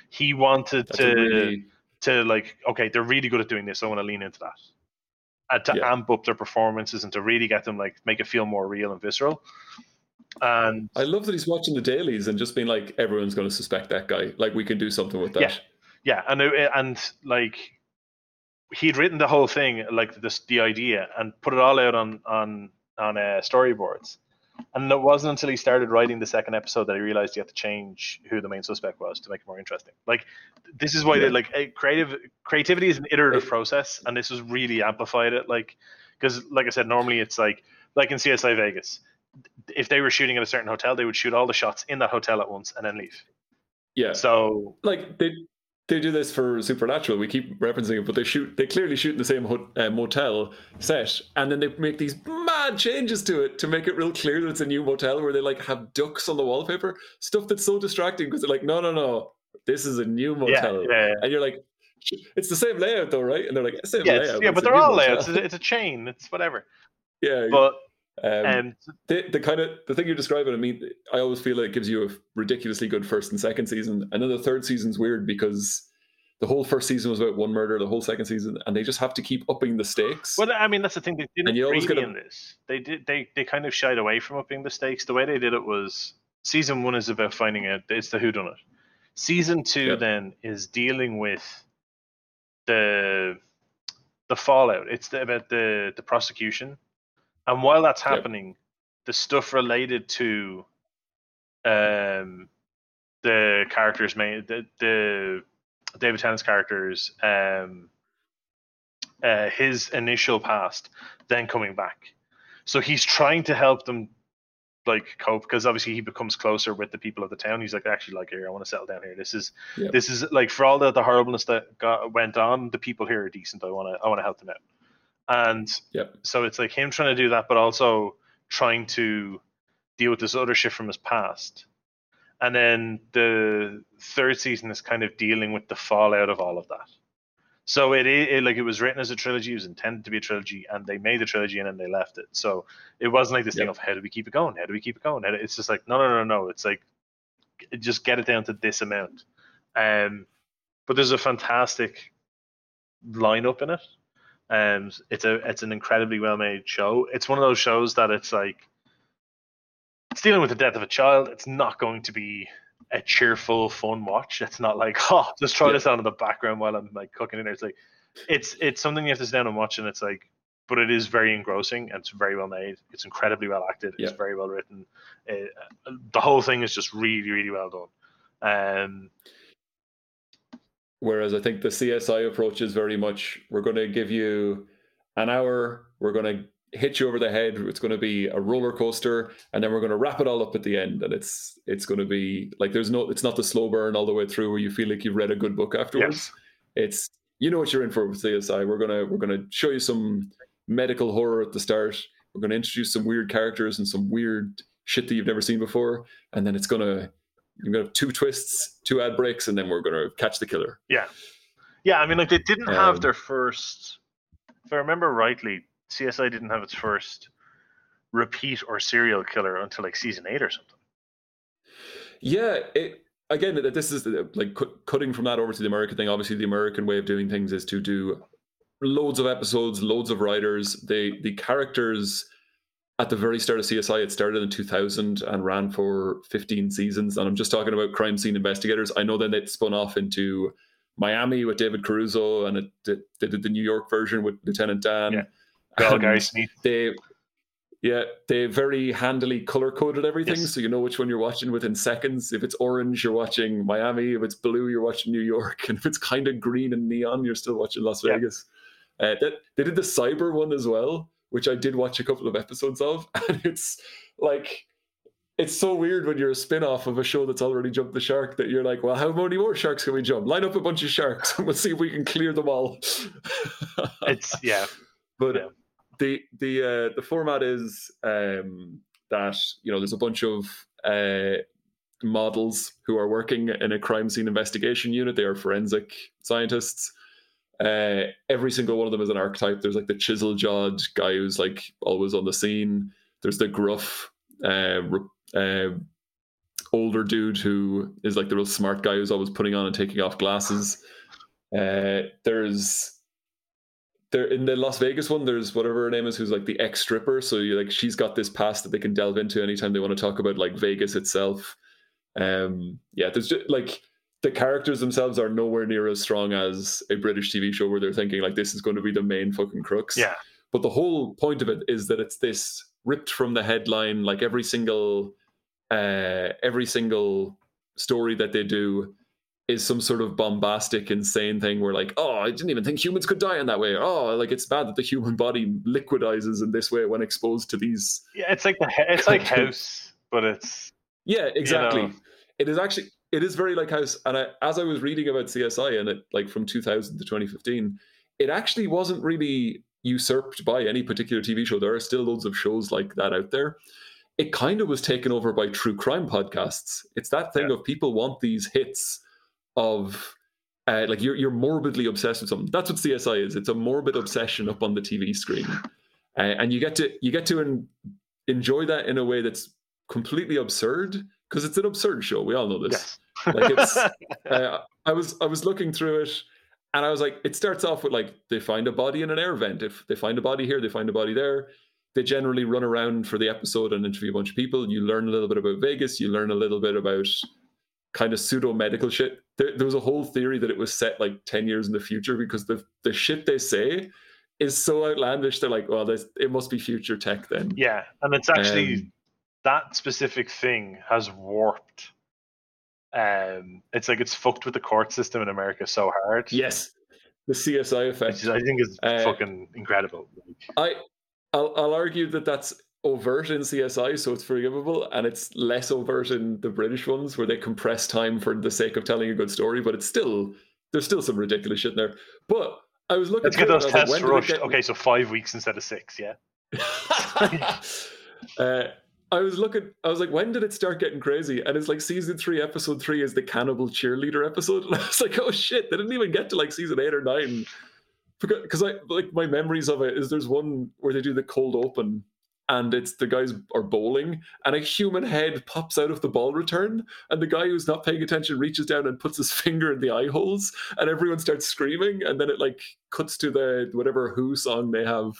He wanted That's to really, to like, okay, they're really good at doing this. I want to lean into that, and to Yeah. amp up their performances and to really get them like make it feel more real and visceral. And I love that he's watching the dailies and just being like, everyone's going to suspect that guy. Like, we can do something with that. Yeah. yeah, and it- and like he'd written the whole thing, like this the idea, and put it all out on on on uh, storyboards. And it wasn't until he started writing the second episode that he realized he had to change who the main suspect was to make it more interesting. Like, this is why Yeah. they like eh, creative creativity is an iterative It- process, and this was really amplified it. Like, because like I said, normally it's like like in CSI Vegas, if they were shooting at a certain hotel, they would shoot all the shots in that hotel at once and then leave. Yeah. So like they they do this for Supernatural. We keep referencing it, but they shoot they clearly shoot in the same ho- uh, motel set, and then they make these mad changes to it to make it real clear that it's a new motel where they like have ducks on the wallpaper, stuff that's so distracting because they're like, no, no, no, this is a new yeah, motel, yeah, and you're like, it's the same layout though, right? And they're like, same yeah, layout, yeah, it's but they're all motel." layouts. It's a, it's a chain. It's whatever. yeah, But um, um, the, the kind of the thing you're describing, I mean, I always feel like it gives you a ridiculously good first and second season, and then the third season's weird because the whole first season was about one murder, the whole second season, and they just have to keep upping the stakes. well, I mean, that's the thing. They didn't And you always really gotta- in this. They did. They they kind of shied away from upping the stakes. The way they did it was season one is about finding out. It's the whodunit. Season two Yeah. then is dealing with the the fallout. It's the, about the the prosecution, and while that's Yep. happening, the stuff related to um the characters main the, the David Tennant's characters um uh, his initial past then coming back. So he's trying to help them like cope because obviously he becomes closer with the people of the town. He's like actually like here i want to settle down here. This is Yep. this is like for all the, the horribleness that got went on the people here are decent. I want to i want to help them out and Yep. so it's like him trying to do that but also trying to deal with this other shit from his past. And then the third season is kind of dealing with the fallout of all of that. So it, it like it was written as a trilogy it was intended to be a trilogy and they made the trilogy and then they left it. So it wasn't like this thing of how do we keep it going? How do we keep it going? It's just like no no no no. It's like just get it down to this amount. Um but there's a fantastic lineup in it and it's a it's an incredibly well made show it's one of those shows that it's like it's dealing with the death of a child. It's not going to be a cheerful, fun watch. It's not like, oh, just try Yeah. this on in the background while I'm like cooking dinner. It's like, it's it's something you have to sit down and watch, and it's like, but it is very engrossing and it's very well made. It's incredibly well acted. It's Yeah. very well written. Uh, the whole thing is just really, really well done. Um, Whereas I think the CSI approach is very much we're going to give you an hour, we're going to hit you over the head. It's going to be a roller coaster, and then we're going to wrap it all up at the end. And it's it's going to be like there's no it's not the slow burn all the way through where you feel like you've read a good book afterwards. It's you know what you're in for with CSI. We're gonna we're gonna show you some medical horror at the start. We're gonna introduce some weird characters and some weird shit that you've never seen before, and then it's gonna you're gonna have two twists, two ad breaks, and then we're gonna catch the killer. Yeah, yeah. I mean, like they didn't have Um, their first. If I remember rightly, CSI didn't have its first repeat or serial killer until like season eight or something. Yeah, it, again, this is like cu- cutting from that over to the American thing. Obviously, the American way of doing things is to do loads of episodes, loads of writers. They the characters at the very start of CSI, it started in 2000 and ran for 15 seasons. And I'm just talking about crime scene investigators. I know then it spun off into Miami with David Caruso, and it did, they did the New York version with Lieutenant Dan. Yeah. Well, Gary Sinise. they yeah they very handily color coded everything Yes. so you know which one you're watching within seconds if it's orange you're watching miami if it's blue you're watching new york and if it's kind of green and neon you're still watching las Yeah. vegas uh, that, they did the cyber one as well which i did watch a couple of episodes of and it's like it's so weird when you're a spin-off of a show that's already jumped the shark that you're like well how many more sharks can we jump line up a bunch of sharks and we'll see if we can clear them all It's yeah, but Yeah. the the uh, the format is um, that you know there's a bunch of uh, models who are working in a crime scene investigation unit. They are forensic scientists. Uh, every single one of them is an archetype. There's like the chisel jawed guy who's like always on the scene. There's the gruff, uh, uh, older dude who is like the real smart guy who's always putting on and taking off glasses. Uh, there's there in the Las Vegas one, there's whatever her name is, who's like the ex stripper. So you like she's got this past that they can delve into anytime they want to talk about like Vegas itself. Um, yeah, there's just like the characters themselves are nowhere near as strong as a British TV show where they're thinking like this is going to be the main fucking crux. yeah, But the whole point of it is that it's this ripped from the headline, like every single uh every single story that they do is some sort of bombastic, insane thing where like, oh, I didn't even think humans could die in that way. Oh, like it's bad that the human body liquidizes in this way when exposed to these yeah. It's like the he- it's like House, but it's Yeah, exactly. know. It is actually it is very like House. And I, as I was reading about CSI and it like from 2000 to 2015, it actually wasn't really usurped by any particular TV show. There are still loads of shows like that out there. It kind of was taken over by true crime podcasts. It's that thing of people want these hits of uh, like you're you're morbidly obsessed with something. That's what CSI is. It's a morbid obsession up on the TV screen, uh, and you get to you get to en- enjoy that in a way that's completely absurd because it's an absurd show. We all know this. yes. Like it's, uh, I was I was looking through it, and I was like, it starts off with like they find a body in an air vent. If they find a body here, they find a body there. They generally run around for the episode and interview a bunch of people. You learn a little bit about Vegas. You learn a little bit about kind of pseudo medical shit. There, there was a whole theory that it was set like ten years in the future because the the shit they say is so outlandish. They're like, well, it must be future tech then. yeah, and it's actually Um, that specific thing has warped. Um, it's like it's fucked with the court system in America so hard. Yes, the CSI effect. is, I think is Uh, fucking incredible. I, I'll, I'll argue that that's overt in CSI, so it's forgivable, and it's less overt in the British ones where they compress time for the sake of telling a good story. But it's still there's still some ridiculous shit in there. But I was looking. let's get those and I was tests like, when did it rushed. get- Okay, so five weeks instead of six. Yeah. uh, I was looking. I was like, when did it start getting crazy? And it's like season three, episode three is the cannibal cheerleader episode, and I was like, oh shit, they didn't even get to like season eight or nine. Because I like my memories of it is there's one where they do the cold open, and it's the guys are bowling, and a human head pops out of the ball return, and the guy who's not paying attention reaches down and puts his finger in the eye holes, and everyone starts screaming, and then it like cuts to the whatever Who song they have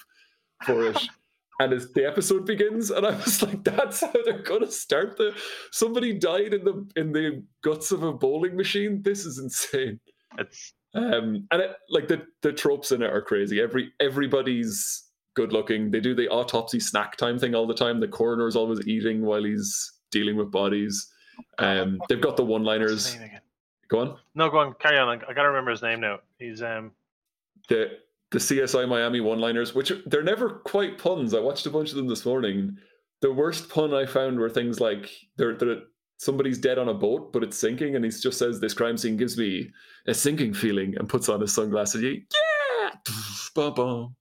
for it. and as the episode begins, and I was like, "That's how they're gonna start the." Somebody died in the in the guts of a bowling machine. This is insane. It's Um, and it, like the the tropes in it are crazy. Every everybody's good looking. They do the autopsy snack time thing all the time. The coroner's always eating while he's dealing with bodies. Um, they've got the one liners. his name again? Go on. No, go on, carry on. I, I gotta remember his name now. He's um the the CSI Miami one liners, which are, they're never quite puns. I watched a bunch of them this morning. The worst pun I found were things like they're, they're somebody's dead on a boat, but it's sinking, and he just says, "This crime scene gives me a sinking feeling," and puts on his sunglasses. You, yeah, bum, bum.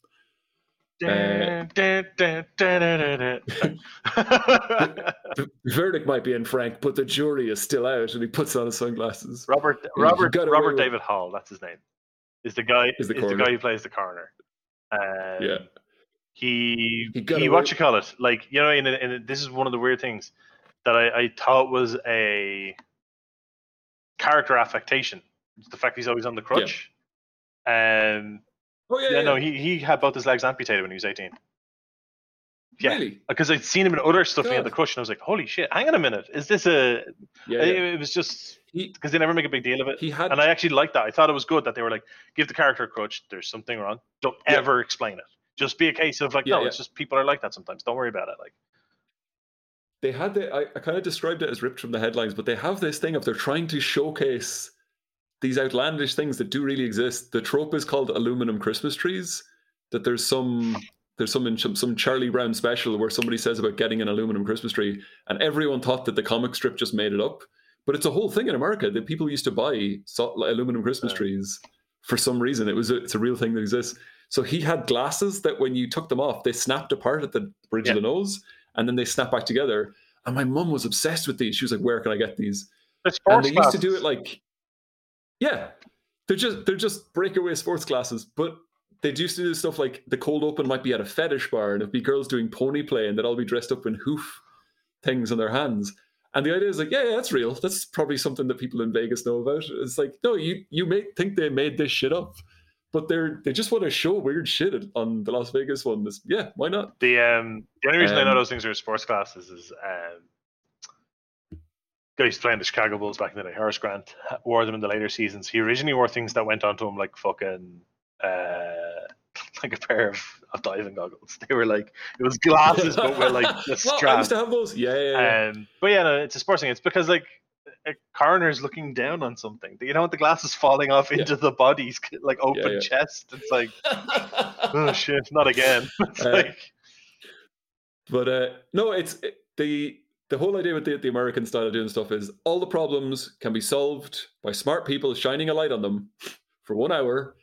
The verdict might be in Frank, but the jury is still out, and he puts on his sunglasses. Robert Robert Robert David Hall, that's his name. Is the guy Is is the the, guy who plays the coroner. Um, Yeah. He He he, what you call it? Like you know, in, in this is one of the weird things that I, I thought was a character affectation. It's the fact he's always on the crutch. Um, Oh yeah, yeah, yeah. no, he, he had both his legs amputated when he was eighteen. Yeah. Really? Because I'd seen him in other stuff. He had the crutch, and I was like, "Holy shit! Hang on a minute, is this a?" Yeah, It, yeah. it was just because they never make a big deal of it. he had And I actually liked that. I thought it was good that they were like, give the character a crutch. There's something wrong. Don't Yeah. ever explain it. Just be a case of like, Yeah, no, it's just people are like that sometimes. Don't worry about it. Like, they had the I, I kind of described it as ripped from the headlines, but they have this thing of they're trying to showcase these outlandish things that do really exist. The trope is called aluminum Christmas trees. That there's some there's some in some, Charlie Brown special where somebody says about getting an aluminum Christmas tree, and everyone thought that the comic strip just made it up. But it's a whole thing in America that people used to buy aluminum Christmas Yeah. trees for some reason. It was a, it's a real thing that exists. So he had glasses that when you took them off, they snapped apart at the bridge of the nose, and then they snap back together. And my mum was obsessed with these. She was like, "Where can I get these?" the And they used to do it like, yeah, they're just they're just breakaway sports glasses, but they used to do stuff like the cold open might be at a fetish bar, and it'd be girls doing pony play, and they'd all be dressed up in hoof things on their hands. And the idea is like, yeah, yeah, that's real. That's probably something that people in Vegas know about. It's like, no, you you may think they made this shit up, but they're they just want to show weird shit on the Las Vegas one. This, yeah, why not? The um the only reason I know Um, those things are sports classes is um guys playing the Chicago Bulls back in the day. Horace Grant wore them in the later seasons. He originally wore things that went onto him like fucking uh like a pair of, of diving goggles. They were like it was glasses but with like the Well, I used to have those. Yeah, yeah, yeah. Um, but yeah, no, it's a sports thing. It's because like a coroner's looking down on something. You don't the glasses falling off Yeah. into the body's like open yeah. chest. It's like oh shit, not again. Uh, like But uh, no, it's it- the the whole idea with the, the American style of doing stuff is all the problems can be solved by smart people shining a light on them for one hour,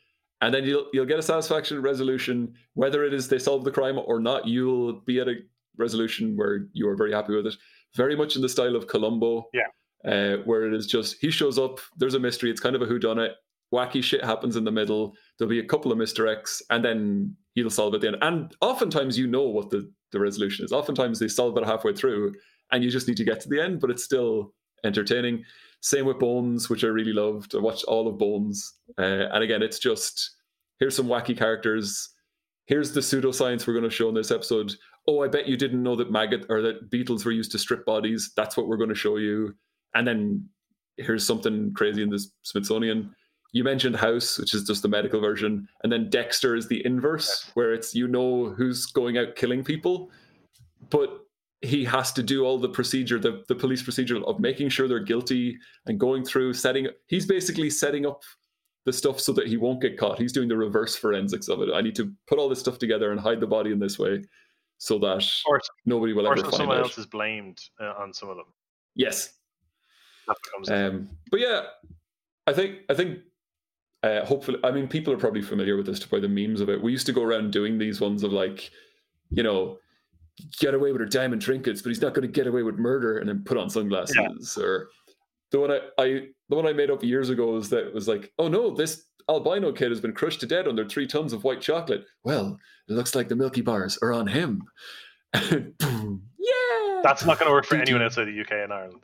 and then you'll you'll get a satisfaction resolution. Whether it is they solve the crime or not, you'll be at a resolution where you are very happy with it. Very much in the style of Columbo, Yeah. uh, where it is just he shows up, there's a mystery, it's kind of a whodunit. Wacky shit happens in the middle. There'll be a couple of Mr. X, and then he'll solve it at the end. And oftentimes you know what the, the resolution is. Oftentimes they solve it halfway through, and you just need to get to the end, but it's still entertaining. Same with Bones, which I really loved. I watched all of Bones. Uh, and again, it's just here's some wacky characters. Here's the pseudoscience we're going to show in this episode. Oh, I bet you didn't know that maggot or that beetles were used to strip bodies. That's what we're going to show you. And then here's something crazy in this Smithsonian. You mentioned House, which is just the medical version, and then Dexter is the inverse, where it's you know who's going out killing people, but he has to do all the procedure, the, the police procedure of making sure they're guilty and going through setting. He's basically setting up the stuff so that he won't get caught. He's doing the reverse forensics of it. I need to put all this stuff together and hide the body in this way so that or, nobody will or ever so find someone out. else is blamed uh, on some of them. Yes, um, but yeah, I think I think uh, hopefully, I mean, people are probably familiar with this to by the memes of it. We used to go around doing these ones of like, you know, get away with her diamond trinkets, but he's not going to get away with murder, and then put on sunglasses. Or the one I, I the one I made up years ago is that it was like, oh no, this albino kid has been crushed to death under three tons of white chocolate. Well, it looks like the Milky Bars are on him. Boom. Yeah, That's not going to work for anyone outside the UK and Ireland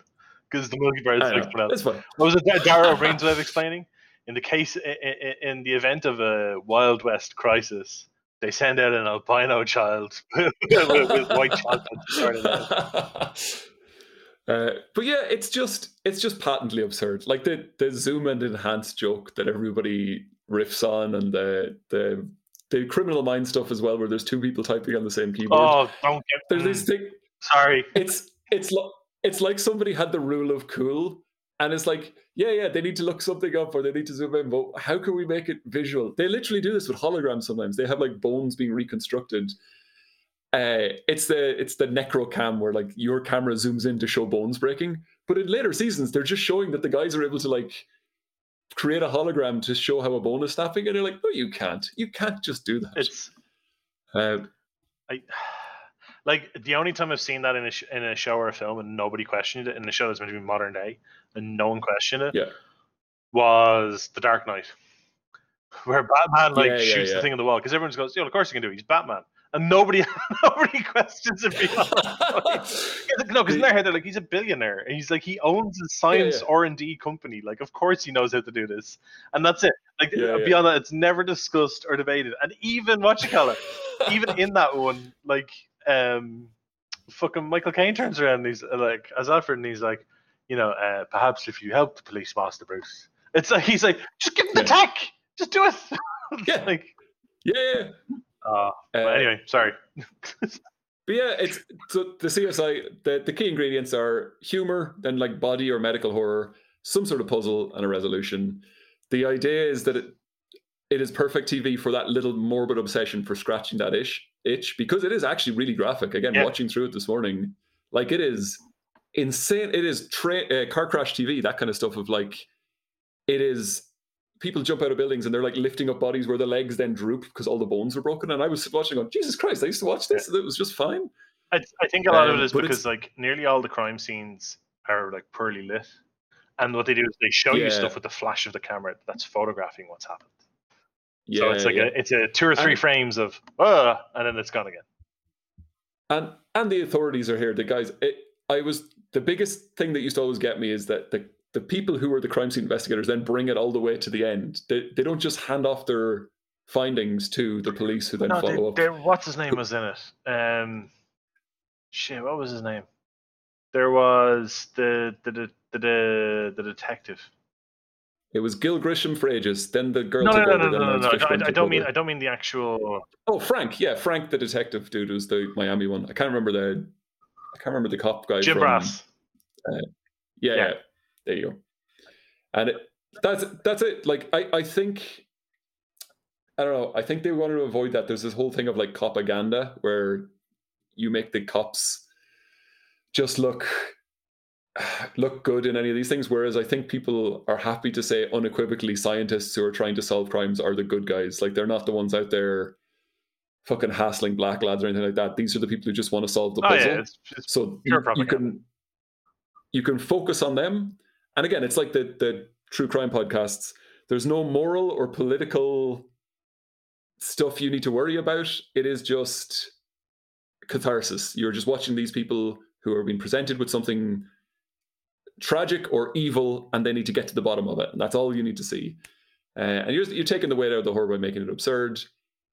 because the Milky Bars. is like. That's fine. What was it that Dara Ó Briain's way of explaining? In the case, i- i- in the event of a Wild West crisis, they send out an albino child with, with white chocolate. Uh, but yeah, it's just it's just patently absurd. Like the the zoom and enhance joke that everybody riffs on, and the the the criminal mind stuff as well, where there's two people typing on the same keyboard. Oh, don't get. There's this thing. Sorry. It's it's like it's like somebody had the rule of cool, and it's like yeah, yeah, they need to look something up or they need to zoom in, but how can we make it visual? They literally do this with holograms sometimes. They have like bones being reconstructed. Uh, it's the it's the necrocam where like your camera zooms in to show bones breaking, but in later seasons they're just showing that the guys are able to like create a hologram to show how a bone is snapping, and you're like, no, you can't, you can't just do that. It's Uh, I like the only time I've seen that in a sh- in a show or a film and nobody questioned it in a show that's meant to be modern day and no one questioned it yeah, was The Dark Knight, where Batman like Yeah, yeah, shoots yeah. the thing in the wall because everyone goes, "Yeah, of course he can do it. He's Batman," and nobody nobody questions it beyond. that point. 'Cause, no, because in their head they're like, he's a billionaire, and he's like, he owns a science yeah. R and D company. Like, of course he knows how to do this, and that's it. Like Yeah, beyond that, it's never discussed or debated. And even what you call it, even in that one, like, um, fucking Michael Caine turns around and he's like, as Alfred, and he's like, you know, uh, perhaps if you help the police, Master Bruce, it's like he's like, just give him the tech, just do it. Yeah. like, yeah, uh, Uh, anyway, sorry. But yeah, it's so the CSI. The, the key ingredients are humor, then like body or medical horror, some sort of puzzle, and a resolution. The idea is that it it is perfect TV for that little morbid obsession for scratching that itch, itch because it is actually really graphic. Again, Yeah. watching through it this morning, like it is insane. It is tra- uh, car crash TV, that kind of stuff. Of like, it is people jump out of buildings and they're like lifting up bodies where the legs then droop because all the bones are broken. And I was watching, going, Jesus Christ! I used to watch this, and it was just fine. I, I think a lot of Um, it is because like nearly all the crime scenes are like poorly lit, and what they do is they show you stuff with the flash of the camera that's photographing what's happened. Yeah, so it's like yeah. a it's a two or three And- frames of uh, and then it's gone again. and and the authorities are here. The guys, it, I was the biggest thing that used to always get me is that the the people who are the crime scene investigators then bring it all the way to the end. They they don't just hand off their findings to the police who then No, follow they, up. what's his name was in it? Um, shit, what was his name? There was the the the the, the, detective. It was Gil Grissom for ages. Then the girl No, no, no, over. no, no, no, no. I, I don't mean. I don't mean the actual. Oh, Frank. Yeah, Frank, the detective dude, was the Miami one. I can't remember the. I can't remember the cop guy. Jim from, Brass. Yeah, Yeah. yeah. There you go. And it, that's that's it. Like I, I think I don't know. I think they wanted to avoid that. There's this whole thing of like propaganda where you make the cops just look look good in any of these things. Whereas I think people are happy to say unequivocally scientists who are trying to solve crimes are the good guys. Like they're not the ones out there fucking hassling black lads or anything like that. These are the people who just want to solve the Oh puzzle. yeah, it's, it's So you, you can you can focus on them. And again, it's like the the true crime podcasts. There's no moral or political stuff you need to worry about. It is just catharsis. You're just watching these people who are being presented with something tragic or evil, and they need to get to the bottom of it. And that's all you need to see. Uh, and you're, you're taking the weight out of the horror by making it absurd.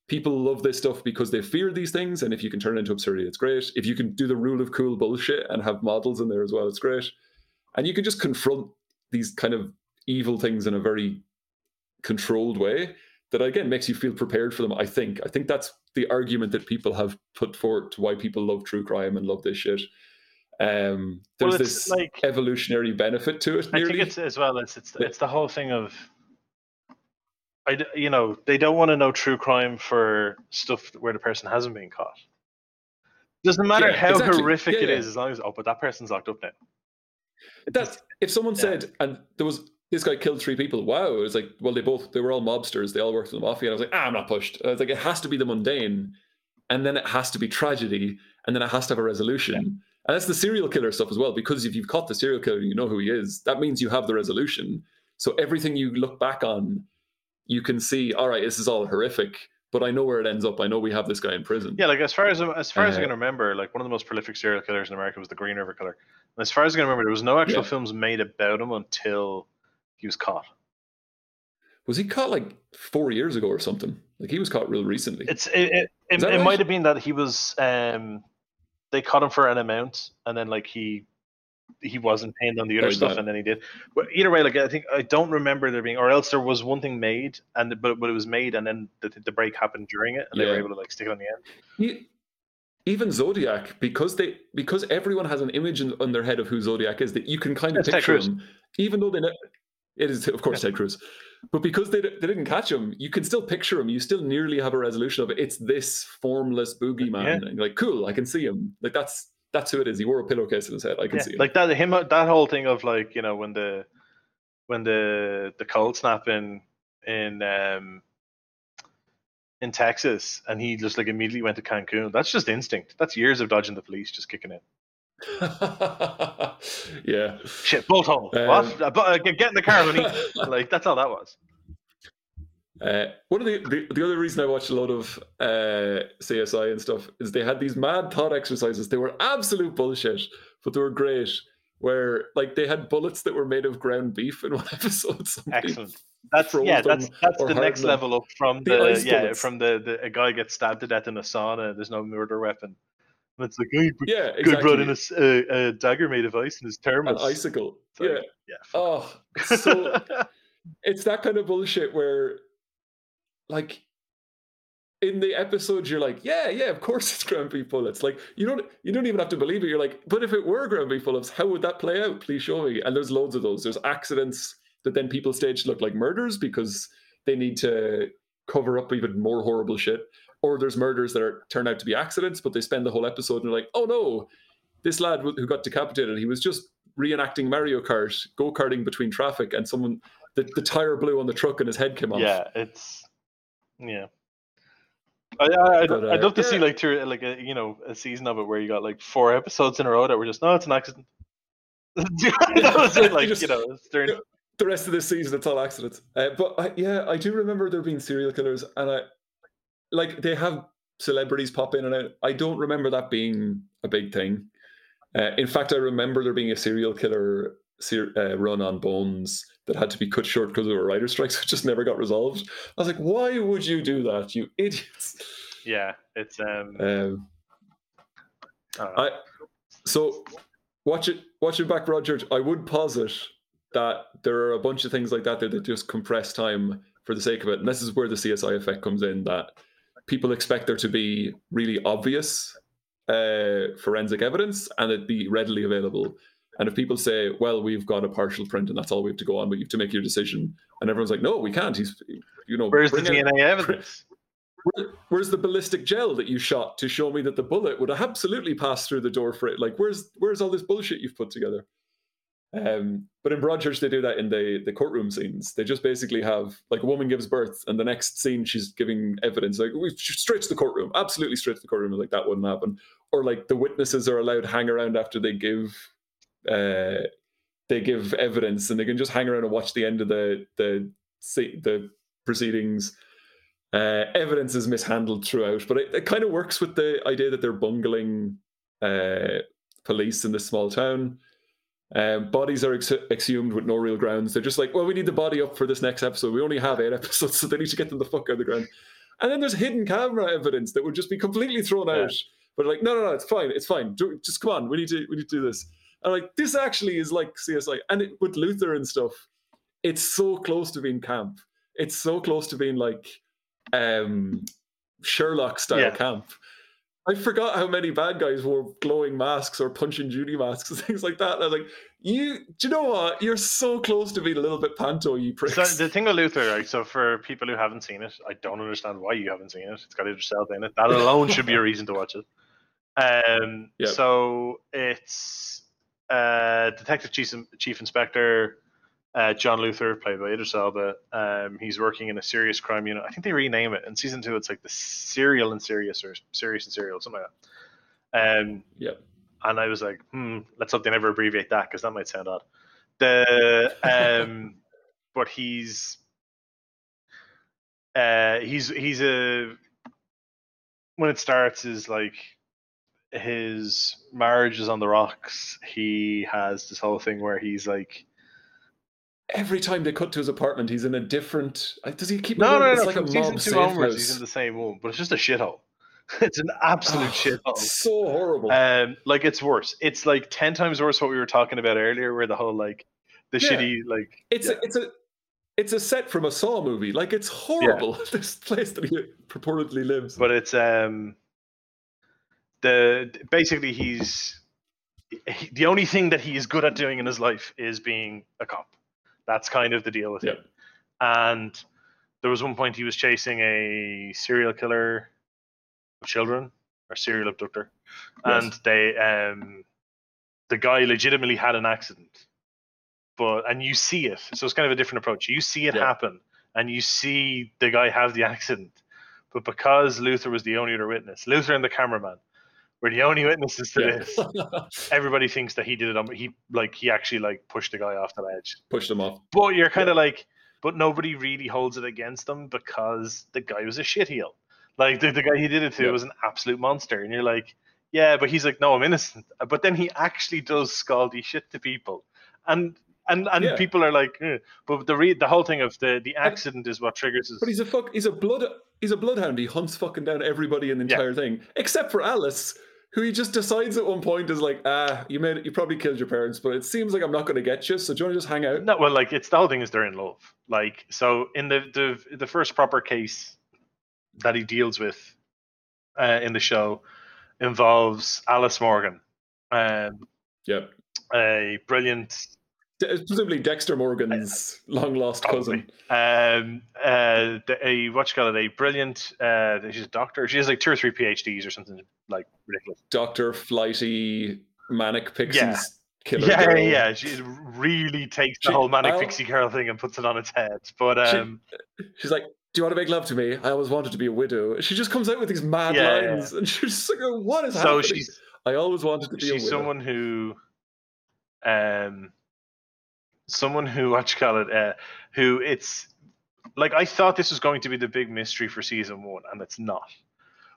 People love this stuff because they fear these things, and if you can turn it into absurdity, it's great. If you can do the rule of cool bullshit and have models in there as well, it's great. And you can just confront these kind of evil things in a very controlled way that again makes you feel prepared for them. I think. I think that's the argument that people have put forward to why people love true crime and love this shit. Um, there's it's this like- evolutionary benefit to it. I think it's as well. It's it's it's the whole thing of. I you know they don't want to know true crime for stuff where the person hasn't been caught. Doesn't matter Yeah, how exactly. horrific Yeah, it yeah. is, as long as oh, but that person's locked up now. That's if someone Yeah. said, and there was this guy killed three people. Wow, it was like, well, they both they were all mobsters. They all worked for the mafia. And I was like, ah, I'm not pushed. I was like, it has to be the mundane, and then it has to be tragedy, and then it has to have a resolution. And that's the serial killer stuff as well. Because if you've caught the serial killer, you know who he is. That means you have the resolution. So everything you look back on, you can see. All right, this is all horrific, but I know where it ends up. I know we have this guy in prison. Yeah, like as far as as far as I Uh, can remember, like one of the most prolific serial killers in America was the Green River Killer. And as far as I can remember, there was no actual Yeah. films made about him until he was caught. was he caught like four years ago or something? Like he was caught real recently. It's it. It, it, it right? might have been that he was. Um, they caught him for an amount, and then like he he wasn't paying on the other stuff, and then he did. But either way, like I think I don't remember there being, or else there was one thing made, and but but it was made, and then the, the break happened during it, and yeah. they were able to like stick it on the end. You, even Zodiac, because they because everyone has an image in, on their head of who Zodiac is, that you can kind of That's picture him, even though they. know, it is of course yeah. Ted Cruz, but because they, they didn't catch him, you can still picture him. You still nearly have a resolution of it. It's this formless boogeyman. Yeah. Like cool, I can see him. Like that's that's who it is. He wore a pillowcase in his head. I can yeah, see it. Like that him that whole thing of like you know when the when the the cold snap in in um in Texas and he just like immediately went to Cancun. That's just instinct. That's years of dodging the police just kicking in. yeah. Shit, bolt hole. Um, what? Uh, uh get in the car, honey. like that's all that was. Uh, one of the, the, the other reason I watched a lot of uh, CSI and stuff is they had these mad thought exercises. They were absolute bullshit, but they were great. Where like they had bullets that were made of ground beef in one episode. Excellent. That's yeah. That's that's the next them. level up from the, the yeah bullets. from the, the a guy gets stabbed to death in a sauna. There's no murder weapon. And it's like, oh, yeah, exactly. guy brought in a, a, a, dagger made of ice in his thermos. An icicle. Like, yeah. Yeah. Oh, so it's that kind of bullshit where like in the episodes you're like yeah yeah of course it's ground beef bullets. Like you don't you don't even have to believe it. You're like but if it were ground beef bullets how would that play out? Please show me. And there's loads of those. There's accidents that then people stage look like murders because they need to cover up even more horrible shit. Or there's murders that are turn out to be accidents but they spend the whole episode and they're like oh no this lad who got decapitated he was just reenacting mario kart go-karting between traffic and someone the, the tire blew on the truck and his head came off. Yeah it's yeah. I, I, I'd, uh, I'd love to yeah. see like two, like a you know a season of it where you got like four episodes in a row that were just no, it's an accident. that was it, like just, you know, during... the rest of this season it's all accidents. Uh, but I, yeah, I do remember there being serial killers, and I like they have celebrities pop in and out. I don't remember that being a big thing. Uh, in fact, I remember there being a serial killer uh, run on Bones that had to be cut short because of a writer strikes, which just never got resolved. I was like, why would you do that, you idiots? Yeah, it's um. um I, so watch it watch it back, Roger. I would posit that there are a bunch of things like that that just compress time for the sake of it, and this is where the CSI effect comes in. That people expect there to be really obvious uh, forensic evidence and it be readily available. And if people say, well, we've got a partial print and that's all we have to go on, but you have to make your decision. And everyone's like, no, we can't. He's, you know, where's the DNA evidence? Where, where's the ballistic gel that you shot to show me that the bullet would absolutely pass through the door for it? Like, where's where's all this bullshit you've put together? Um, but in Broadchurch, they do that in the the courtroom scenes. They just basically have like a woman gives birth, and the next scene she's giving evidence, like we straight to the courtroom, absolutely straight to the courtroom. Like that wouldn't happen. Or like the witnesses are allowed to hang around after they give uh, they give evidence and they can just hang around and watch the end of the the the proceedings. Uh, evidence is mishandled throughout, but it, it kind of works with the idea that they're bungling uh, police in this small town. Um, bodies are ex- exhumed with no real grounds. They're just like, well, we need the body up for this next episode. We only have eight episodes, so they need to get them the fuck out of the ground. And then there's hidden camera evidence that would just be completely thrown out. But like, no, no, no, it's fine, it's fine. Just come on, we need to, we need to do this. And like this actually is like CSI, and it, with Luther and stuff, it's so close to being camp. It's so close to being like um, Sherlock style yeah. camp. I forgot how many bad guys wore glowing masks or punch and Judy masks and things like that. And I was like, you, do you know what? You're so close to being a little bit panto, you pricks. So the thing with Luther, right? So for people who haven't seen it, I don't understand why you haven't seen it. It's got yourself in it. That alone should be a reason to watch it. Um, yep. So it's uh, Detective Chief, Chief Inspector uh, John Luther, played by Idris Elba. Um, he's working in a serious crime unit. I think they rename it in season two. It's like the Serial and Serious or Serious and Serial, something like that. Um, yeah. And I was like, hmm, let's hope they never abbreviate that because that might sound odd. The um, but he's uh, he's he's a when it starts is like his marriage is on the rocks. He has this whole thing where he's like every time they cut to his apartment, he's in a different. Does he keep? No, no, no. It's like From a season mob two onwards, house. he's in the same room, but it's just a shithole. It's an absolute Oh, shithole. it's so horrible. Um, like it's worse. It's like ten times worse what we were talking about earlier, where the whole like the Yeah. shitty like it's yeah. a, it's a it's a set from a Saw movie. Like it's horrible. this place that he purportedly lives. but it's um the basically he's he, the only thing that he is good at doing in his life is being a cop. That's kind of the deal with Yeah. him. And there was one point he was chasing a serial killer of children or serial abductor, Yes. and they um the guy legitimately had an accident, but and you see it, so it's kind of a different approach. You see it Yeah. happen, and you see the guy have the accident, but because Luther was the only other witness, Luther and the cameraman were the only witnesses to Yeah. this. Everybody thinks that he did it on. He like he actually like pushed the guy off the ledge. Pushed him off. But you're kind of like, but nobody really holds it against him because the guy was a shitheel. Like the, the guy he did it to Yeah. was an absolute monster, and you're like, yeah, but he's like, no, I'm innocent. But then he actually does scaldy shit to people, and and and Yeah. people are like, eh. but the re- the whole thing of the the accident is what triggers his. But he's a fuck. He's a blood. He's a bloodhound. He hunts fucking down everybody in the Yeah. entire thing, except for Alice, who he just decides at one point is like, ah, you made it. You probably killed your parents, but it seems like I'm not going to get you. So do you want to just hang out? No, well, like it's the whole thing is they're in love. Like so, in the the the first proper case that he deals with uh, in the show involves Alice Morgan, um, Yeah. a brilliant, De- presumably Dexter Morgan's long lost cousin. um, uh, the- a what you call it, a brilliant. Uh, she's a doctor. She has like two or three PhDs or something like ridiculous. Doctor Flighty Manic Pixies Yeah. killer. yeah, girl. yeah, she really takes the She- whole manic I'll- pixie girl thing and puts it on its head. But She- um, She's like, "Do you want to make love to me? I always wanted to be a widow." She just comes out with these mad Yeah, yeah, lines, and she's like, "Oh, "What is so happening?" she's I always wanted to be a she's someone who um someone who what you call it uh who it's like i thought this was going to be the big mystery for season one and it's not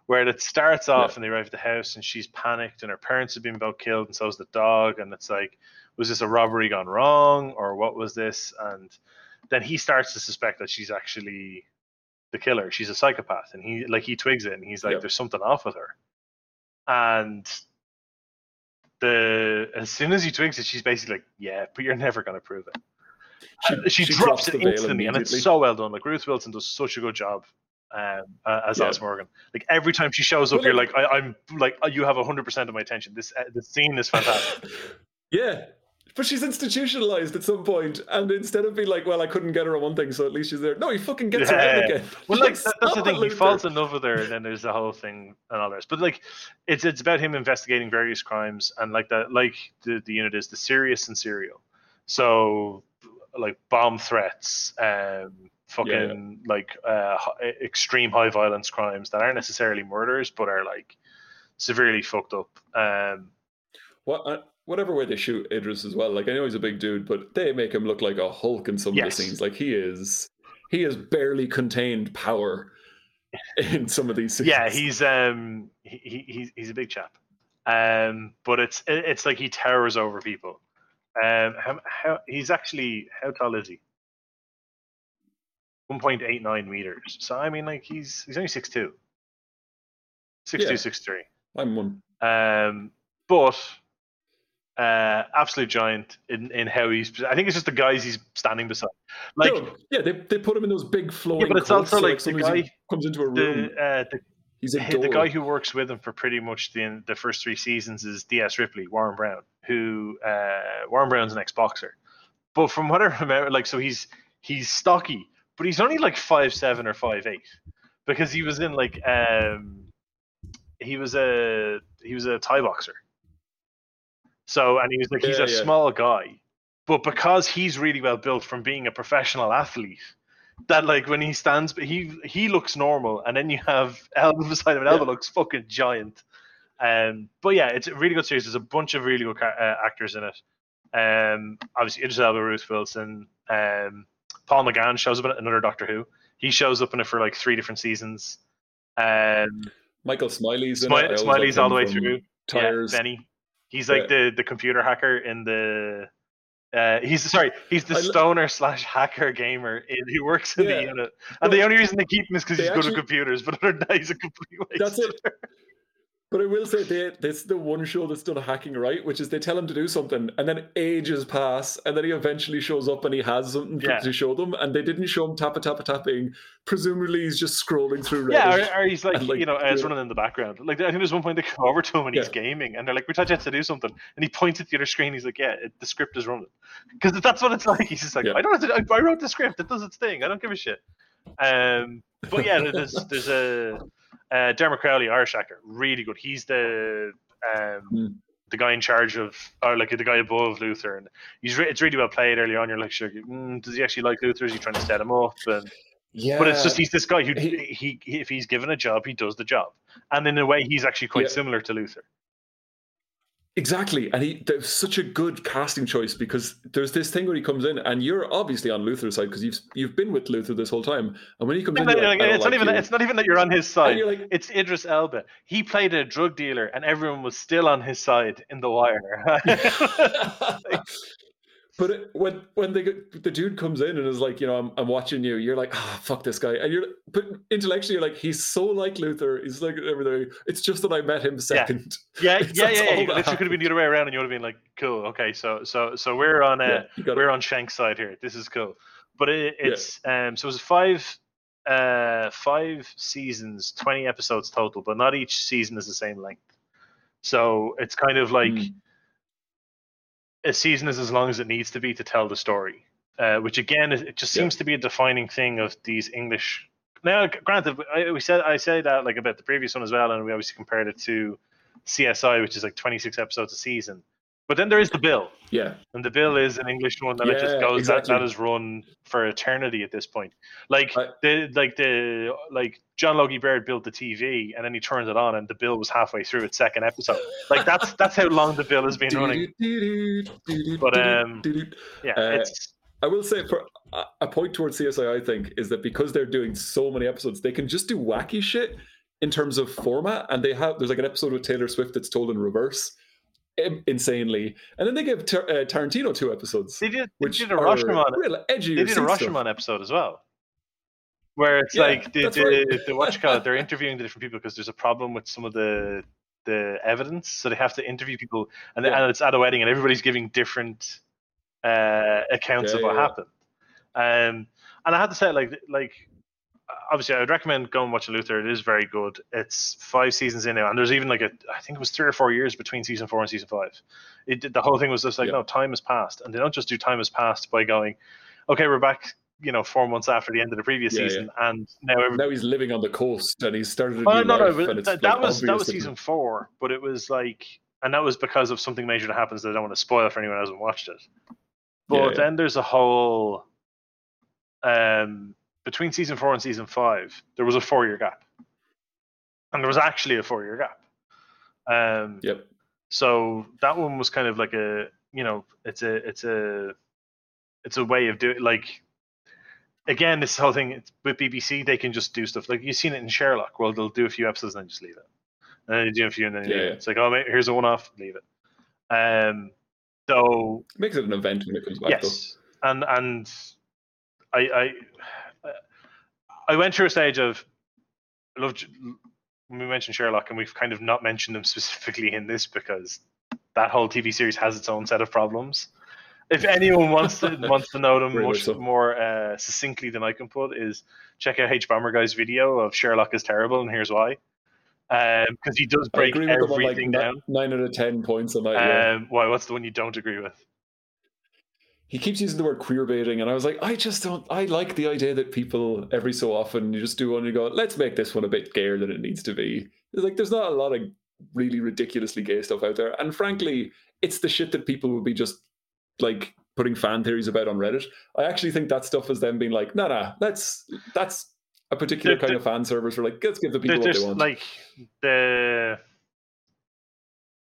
where it starts off Yeah. and they arrive at the house and she's panicked and her parents have been both killed and so so's the dog and it's like was this a robbery gone wrong or what was this and then he starts to suspect that she's actually the killer she's a psychopath and he like he twigs it and he's like Yep. there's something off with her and the as soon as he twigs it, she's basically like, "Yeah, but you're never going to prove it." Uh, She, drops, the it instantly, and it's so well done. Like Ruth Wilson does such a good job um, uh, as Yeah. Alice Morgan. Like every time she shows up, Well, you're like- I, "I'm like, you have hundred percent of my attention." This uh, the scene is fantastic. Yeah. But she's institutionalized at some point, and instead of being like, "Well, I couldn't get her on one thing, so at least she's there," no, he fucking gets her Yeah. in again. well, like that, that's the thing. He falls in love with her, and then there's the whole thing and all this. But like, it's it's about him investigating various crimes, and like that, like the the unit is the serious and serial. So, like bomb threats, um, fucking like uh, extreme high violence crimes that aren't necessarily murders, but are like severely fucked up. Um, What, uh, whatever way they shoot Idris as well. Like I know he's a big dude, but they make him look like a Hulk in some Yes. of the scenes. Like he is, he is barely contained power in some of these scenes. yeah, he's um he, he he's he's a big chap. Um, but it's it's like he towers over people. Um, how, how he's actually how tall is he? One point eight nine meters. So I mean, like he's he's only six two. Six Yeah. two, six three. I'm one. Um, but uh, absolute giant in in how he's. I think it's just the guys he's standing beside. Like no, yeah, they, they put him in those big flowing. but it's also so, like the he guy- comes into a room. the uh, the he's a the guy who works with him for pretty much the the first three seasons is D.S. Ripley, Warren Brown, who uh, Warren Brown's an ex boxer. But from what I remember, like so he's he's stocky, but he's only like five seven or five eight because he was in like um he was a he was a Thai boxer. So and he was like he's Yeah, a yeah. small guy, but because he's really well built from being a professional athlete, that like when he stands, he he looks normal, and then you have Elba beside him, and Elba Yeah. looks fucking giant. Um, but yeah, it's a really good series. There's a bunch of really good ca- uh, actors in it. Um, obviously Idris Elba, Ruth Wilson, um, Paul McGann shows up in another Doctor Who. He shows up in it for like three different seasons. Um, Michael Smiley's in Smi- it. Smiley's all the way through. Tyres. Yeah, Benny. He's like the the computer hacker in the Uh, he's sorry, he's the stoner slash hacker gamer in, who works in Yeah. the unit, and the only reason they keep him is because he's good at computers. But other than that, he's a complete waste. That's it. But I will say they, this is the one show that's done hacking right, which is they tell him to do something, and then ages pass, and then he eventually shows up and he has something Yeah. to show them, and they didn't show him tappa tappa tapping. Presumably, he's just scrolling through Reddit. Yeah, or, or he's like, and, like, you know, it's yeah. running in the background. Like I think there's one point they come over to him and he's Yeah. gaming, and they're like, "We thought you had to do something," and he points at the other screen. He's like, "Yeah, it, the script is running," because that's what it's like. He's just like. "I don't have to. I, I wrote the script. It does its thing. I don't give a shit." Um, but yeah, there's there's a uh, Dermot Crowley, Irish actor, really good. He's the um, Hmm. the guy in charge of, or like the guy above Luther, and he's re- it's really well played early on. You're like, sure, mm, does he actually like Luther? Is he trying to set him up? And yeah, but it's just he's this guy who He- he, if he's given a job, he does the job, and in a way, he's actually quite Yeah. similar to Luther. Exactly, and he there's such a good casting choice because there's this thing where he comes in, and you're obviously on Luther's side because you've you've been with Luther this whole time, and when he comes in, Like, you're like, I don't it's not like even you. it's not even that you're on his side. like, It's Idris Elba. He played a drug dealer, and everyone was still on his side in The Wire. but it, when when they get, the dude comes in and is like, you know, I'm, I'm watching you, you're like, ah, fuck this guy, and you're but intellectually you're like, he's so like Luther, he's like everything. It's just that I met him second. yeah, yeah, yeah. all yeah. It that literally could have been the other way around, and you would have been like, "Cool, okay." So, so, so we're on uh, Yeah, we're on Schenk's side here. This is cool. But it, it's um so it was five uh five seasons, twenty episodes total, but not each season is the same length. So it's kind of like Mm. A season is as long as it needs to be to tell the story. Uh, which again, it just Yeah. seems to be a defining thing of these English. Now, granted, I, we said I say that like about the previous one as well, and we obviously compared it to CSI, which is like twenty six episodes a season. But then there is the bill, Yeah, and the bill is an English one that it just goes exactly. that, that is run for eternity at this point. Like I- the like the like John Logie Baird built the TV and then he turns it on and the bill was halfway through its second episode. Like that's that's how long the bill has been running. But, um, Yeah, Uh, it's I will say for a- point towards CSI, I think is that because they're doing so many episodes, they can just do wacky shit in terms of format. And they have there's like an episode with Taylor Swift that's told in reverse, insanely, and then they give Tar- uh, Tarantino two episodes, they did they did a Rashomon real edgy. they did a. Rashomon episode as well. Where it's Yeah, like the the, right. the you call they're interviewing the different people because there's a problem with some of the the evidence, so they have to interview people, and, Yeah. and it's at a wedding, and everybody's giving different uh, accounts Yeah, of what happened. Um, and I had to say, like, like obviously, I would recommend going and watching Luther. It is very good. It's five seasons in now, and there's even like a, I think it was three or four years between season four and season five. It did- the whole thing was just like, Yeah. no, time has passed, and they don't just do time has passed by going, okay, we're back. You know, four months after the end of the previous Yeah, season, and now every, Now he's living on the coast and he's started a new no, no, that, like that was that was season four, but it was like, and that was because of something major that happens that I don't want to spoil for anyone who hasn't watched it. But Yeah, yeah. then there's a whole, um, between season four and season five, there was a four year gap, and there was actually a four year gap. Um, Yep. so that one was kind of like a, you know, it's a, it's a, it's a way of doing like. Again, this whole thing it's, with BBC, they can just do stuff like you've seen it in Sherlock. Well, they'll do a few episodes and then just leave it, and then they do a few and then Yeah, leave it. It's like, oh, mate, here's a one-off, leave it. Um, so makes it an event when it comes back. yes, and and I I I went through a stage of I love when we mentioned Sherlock, and we've kind of not mentioned them specifically in this because that whole TV series has its own set of problems. If anyone wants to wants to know them much so. more uh, succinctly than I can put, is check out hbomberguy's video of Sherlock is terrible, and here's why. Because he does break agree with them on like everything down. nine out of ten points on that. yeah. Um, why? What's the one you don't agree with? He keeps using the word queer baiting, and I was like, I just don't. I like the idea that people every so often you just do one and you go, let's make this one a bit gayer than it needs to be. It's like there's not a lot of really ridiculously gay stuff out there, and frankly, it's the shit that people would be just like putting fan theories about on Reddit. I actually think that stuff is them being like, nah, nah, let's that's a particular The- kind the- of fan servers. We're like, let's give the people what they want. like the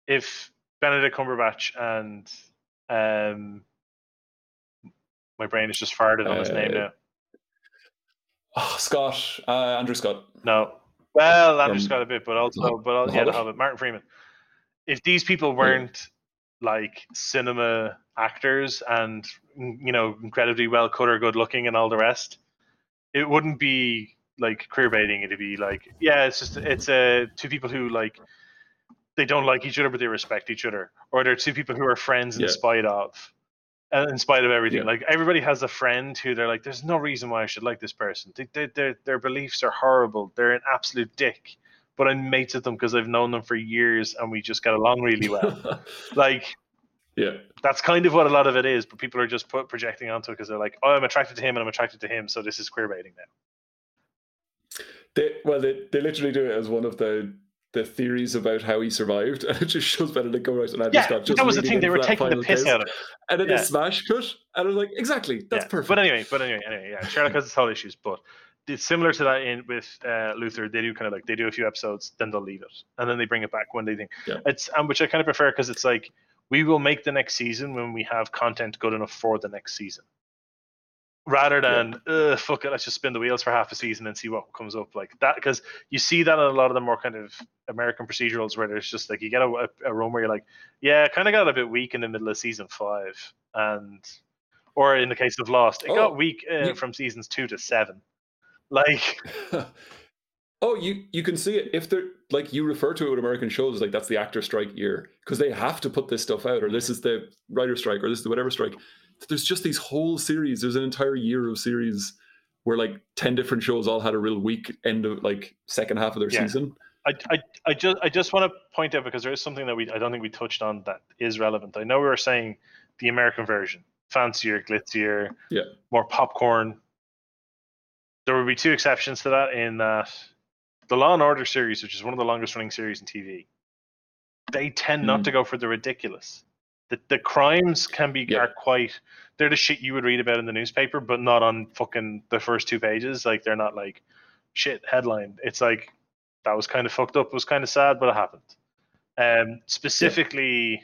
if Benedict Cumberbatch and um my brain is just farted on his name Uh, now. oh, Scott, uh, Andrew Scott. No. Well, Andrew from Scott a bit, but also Hob- but also, yeah, the Hobbit? Martin Freeman. If these people weren't like cinema actors and you know incredibly well cut or good looking and all the rest, it wouldn't be like queer baiting. It'd be like yeah, it's just it's uh, two people who like they don't like each other but they respect each other, or they're two people who are friends in Yeah. spite of. Uh, In spite of everything, Yeah. like everybody has a friend who they're like, "There's no reason why I should like this person. They, they, their their beliefs are horrible. They're an absolute dick, but I'm mates with them because I've known them for years and we just get along really well." like yeah. that's kind of what a lot of it is, but people are just put projecting onto it because they're like, "Oh, I'm attracted to him and I'm attracted to him, so this is queer baiting now." They well, they, they literally do it as one of the the theories about how he survived, and it just shows Benedict Cumberbatch and Andrew Yeah, Scott. but Just that was the thing; they were taking the piss kiss. out of it. and then Yeah. a smash cut, and I was like, exactly, that's Yeah. perfect. But anyway, but anyway, anyway, yeah, Sherlock has its whole issues, but it's similar to that in with uh, Luther. They do kind of like they do a few episodes, then they'll leave it, and then they bring it back when they think Yeah. it's um, which I kind of prefer because it's like we will make the next season when we have content good enough for the next season, rather than Ugh, fuck it, let's just spin the wheels for half a season and see what comes up like that. Because you see that in a lot of the more kind of American procedurals where there's just like you get a, a, a run where you're like, yeah, kind of got a bit weak in the middle of season five, and or in the case of Lost, it Oh, got weak uh, you- from seasons two to seven. Like, oh, you you can see it if they're like you refer to it with American shows as like that's the actor strike year because they have to put this stuff out, or this is the writer strike, or this is the whatever strike. There's just these whole series. There's an entire year of series where like ten different shows all had a real weak end of like second half of their Yeah. season. I, I, I just I just want to point out because there is something that we I don't think we touched on that is relevant. I know we were saying the American version, fancier, glitzier, Yeah. more popcorn. There would be two exceptions to that in that the Law and Order series, which is one of the longest running series in TV, they tend not Mm. to go for the ridiculous. The, the crimes can be Yeah. are quite they're the shit you would read about in the newspaper, but not on fucking the first two pages. Like they're not like shit headline. It's like that was kind of fucked up. It was kind of sad, but it happened. Um, specifically,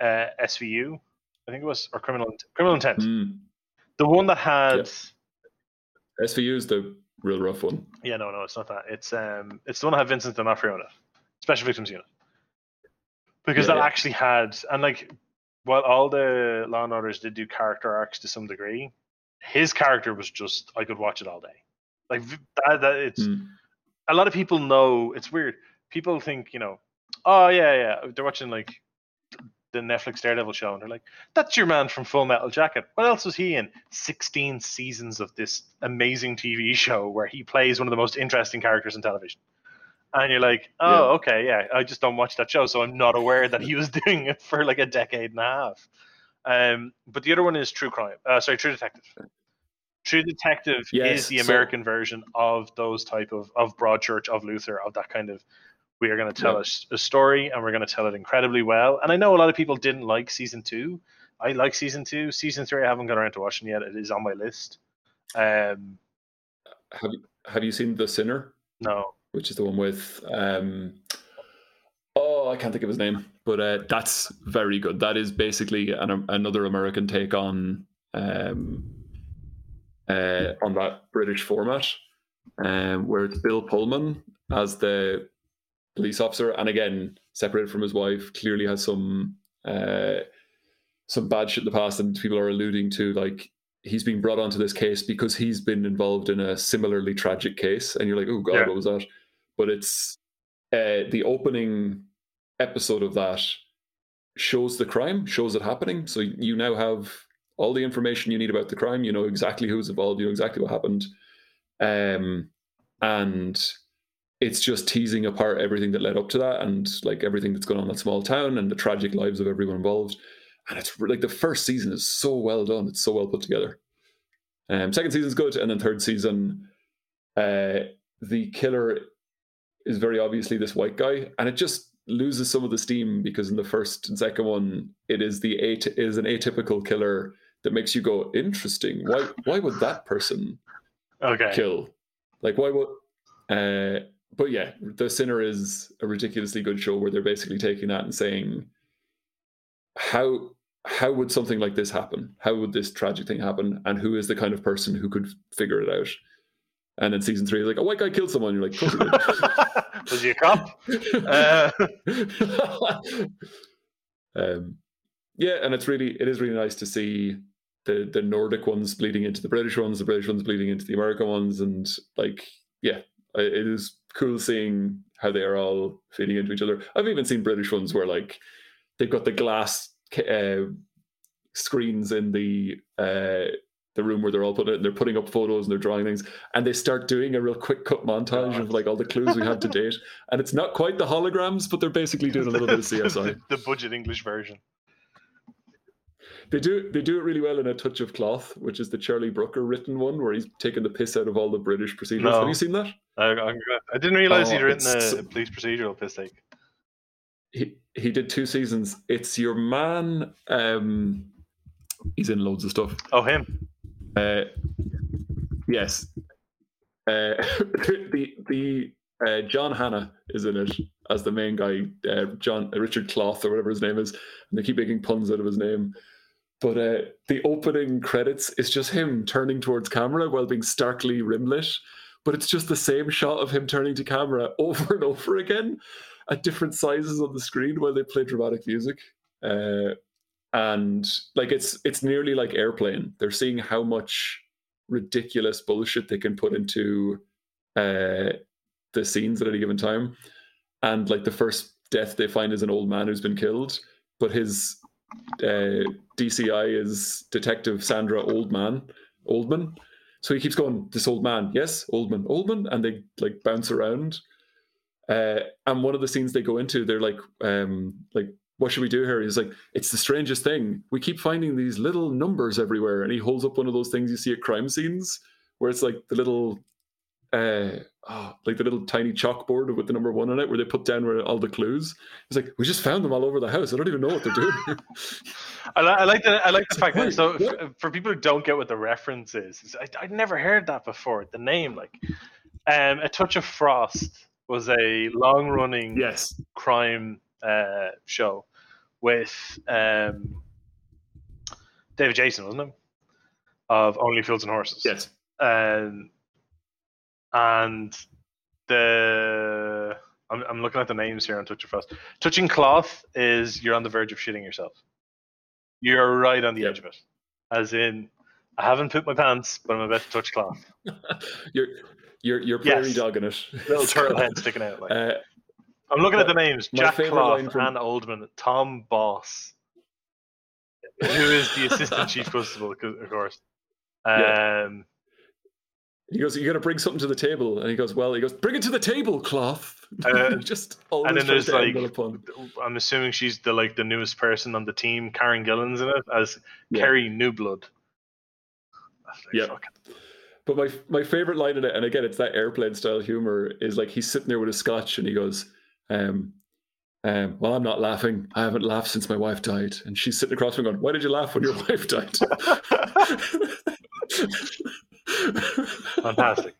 uh, SVU, I think it was, or criminal criminal intent. Mm. The one that had, SVU is the real rough one. yeah, no, no, it's not that. It's um, it's the one that had Vincent D'Onofrio in it, Special Victims Unit, because Yeah, that yeah. actually had, and like, while all the Law and Orders did do character arcs to some degree, his character was just I could watch it all day. Like that, that it's Mm. a lot of people know it's weird. People think, you know, oh yeah, yeah, they're watching like the Netflix Daredevil show, and they're like, "That's your man from Full Metal Jacket." What else was he in? Sixteen seasons of this amazing TV show where he plays one of the most interesting characters in television. And you're like, "Oh, Yeah. okay, yeah, I just don't watch that show, so I'm not aware that he was doing it for like a decade and a half." Um, but the other one is True Crime. Uh, sorry, True Detective. True Detective Yes, is the so- American version of those type of of Broadchurch, of Luther, of that kind of. We are going to tell Yeah. a a, story, and we're going to tell it incredibly well. And I know a lot of people didn't like season two. I like season two. Season three, I haven't got around to watching yet. It is on my list. Um, Have you have you seen The Sinner? no, which is the one with um oh I can't think of his name, but uh, that's very good. That is basically an, another American take on um uh, on that British format, um, where it's Bill Pullman as the police officer, and again separated from his wife, clearly has some uh, some bad shit in the past, and people are alluding to like he's been brought onto this case because he's been involved in a similarly tragic case, and you're like, oh god, Yeah. what was that? But it's uh, the opening episode of that shows the crime, shows it happening, so you now have all the information you need about the crime. You know exactly who's involved. You know exactly what happened, um, and it's just teasing apart everything that led up to that, and like everything that's going on in that small town, and the tragic lives of everyone involved. And it's like the first season is so well done. It's so well put together. Um, second season's good, and then third season, uh, the killer is very obviously this white guy, and it just loses some of the steam because in the first and second one, it is the at- is an atypical killer that makes you go interesting. Why why would that person okay, kill? Like why would? Uh, but yeah, The Sinner is a ridiculously good show where they're basically taking that and saying, how how would something like this happen? How would this tragic thing happen? And who is the kind of person who could figure it out? And then season three is like, a white guy killed someone. You're like, "Of he did." was he a cop? Uh, Um, yeah, and it's really it is really nice to see the the Nordic ones bleeding into the British ones, the British ones bleeding into the American ones, and like yeah, it is cool seeing how they are all feeding into each other. I've even seen British ones where like they've got the glass uh, screens in the uh, the room where they're all putting it, and they're putting up photos and they're drawing things, and they start doing a real quick cut montage of like all the clues we have to date, and it's not quite the holograms, but they're basically doing a little bit of CSI. the budget English version. They do they do it really well in a touch of cloth, which is the Charlie Brooker written one, where he's taking the piss out of all the British procedures. No. Have you seen that? I, I, didn't realize Oh, he'd written a so- police procedural piss take. He he did two seasons. It's your man. Um, he's in loads of stuff. Oh, him. Uh, yes. Uh, the the uh, John Hannah is in it as the main guy, uh, John uh, Richard Cloth or whatever his name is, and they keep making puns out of his name. But uh, the opening credits is just him turning towards camera while being starkly rimlit. But it's just the same shot of him turning to camera over and over again at different sizes on the screen while they play dramatic music. And like it's it's nearly like airplane. They're seeing how much ridiculous bullshit they can put into uh, the scenes at any given time. And like the first death they find is an old man who's been killed, but his uh, DCI is Detective Sandra Oldman. Oldman. So he keeps going, this old man, yes, Oldman, Oldman, and they like bounce around. Uh, and one of the scenes they go into, they're like, um, like, what should we do here? He's like, it's the strangest thing. We keep finding these little numbers everywhere, and he holds up one of those things you see at crime scenes, where it's like the little, uh, oh, like the little tiny chalkboard with the number one on it, where they put down where all the clues. He's like, we just found them all over the house. I don't even know what they're doing. I, li- I like the I like the fact that so what? f- for people who don't get what the reference is, is I, I'd never heard that before. The name, like, um, a touch of frost was a long running yes. crime uh, show with um, David Jason, wasn't it? Of Only Fools and Horses. Yes. Um, and the I'm, I'm looking at the names here on Touch of Frost. Touching cloth is you're on the verge of shitting yourself. You're right on the Yep. edge of it. As in, I haven't pooped my pants, but I'm about to touch cloth. you're you're you're prairie Yes. dogging it. Little turtle head sticking out. Like. Uh, I'm looking at the names: Jack line from- Ann Oldman, Tom Boss, who is the assistant chief constable, of course. Yeah. Um, he goes, "You got to bring something to the table," and he goes, "Well, he goes, bring it to the table, cloth." Uh, Just and then there's like, on a pun. I'm assuming she's the like the newest person on the team. Karen Gillan's in it as Yeah. Kerry Newblood. Like Yeah. fucking- But my my favorite line in it, and again, it's that airplane style humor, is like he's sitting there with a scotch, and he goes, um, um, "Well, I'm not laughing. I haven't laughed since my wife died." And she's sitting across from me going, "Why did you laugh when your wife died?" Fantastic.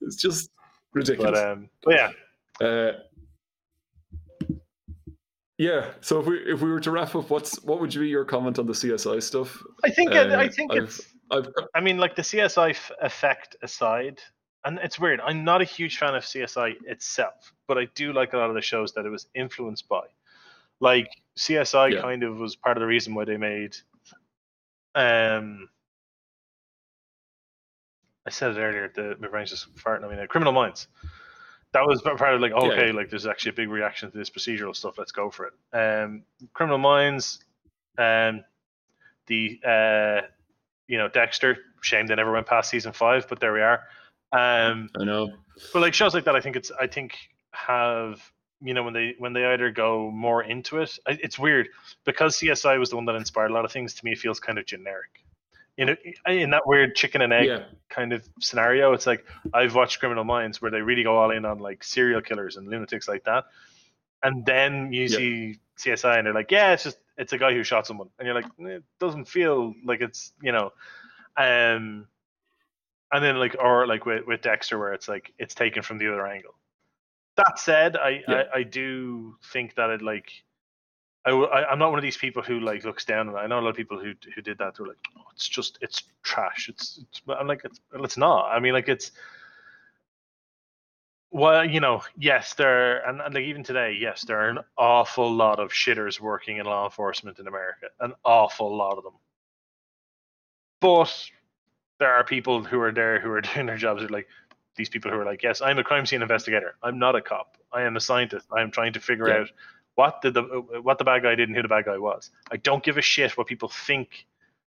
It's just ridiculous. But um, but yeah, Uh, yeah. So if we if we were to wrap up, what's what would be your comment on the CSI stuff? I think it, I Uh, think I've- it's. I've I mean, like the CSI f- effect aside, and it's weird. I'm not a huge fan of CSI itself, but I do like a lot of the shows that it was influenced by. Like CSI Yeah. kind of was part of the reason why they made. Um, I said it earlier. The my brain's just farting. I mean, uh, Criminal Minds. That was part of like Yeah. okay, like there's actually a big reaction to this procedural stuff. Let's go for it. Um, Criminal Minds, um, the uh, you know Dexter. Shame they never went past season five, but there we are. Um, I know. but like shows like that, I think it's I think have you know when they when they either go more into it, it's weird because CSI was the one that inspired a lot of things. To me, it feels kind of generic. You know, in that weird chicken and egg Yeah. kind of scenario, it's like I've watched Criminal Minds where they really go all in on like serial killers and lunatics like that, and then you Yeah. see CSI and they're like, yeah, it's just it's a guy who shot someone, and you're like, "Eh, it doesn't feel like it's you know, um, and then like or like with, with Dexter where it's like it's taken from the other angle. That said, I Yeah. I, I do think that it like. I, I am not one of these people who like looks down on it. I know a lot of people who who did that. They're like, oh, it's just it's trash. It's, it's I'm like it's, it's not. I mean, like it's Well, you know, yes, there and, and like even today, yes, there are an awful lot of shitters working in law enforcement in America, an awful lot of them. But there are people who are there who are doing their jobs. Are like these people who are like, yes, I'm a crime scene investigator. I'm not a cop. I am a scientist. I am trying to figure Yeah. out what did the what the bad guy did and who the bad guy was. I don't give a shit what people think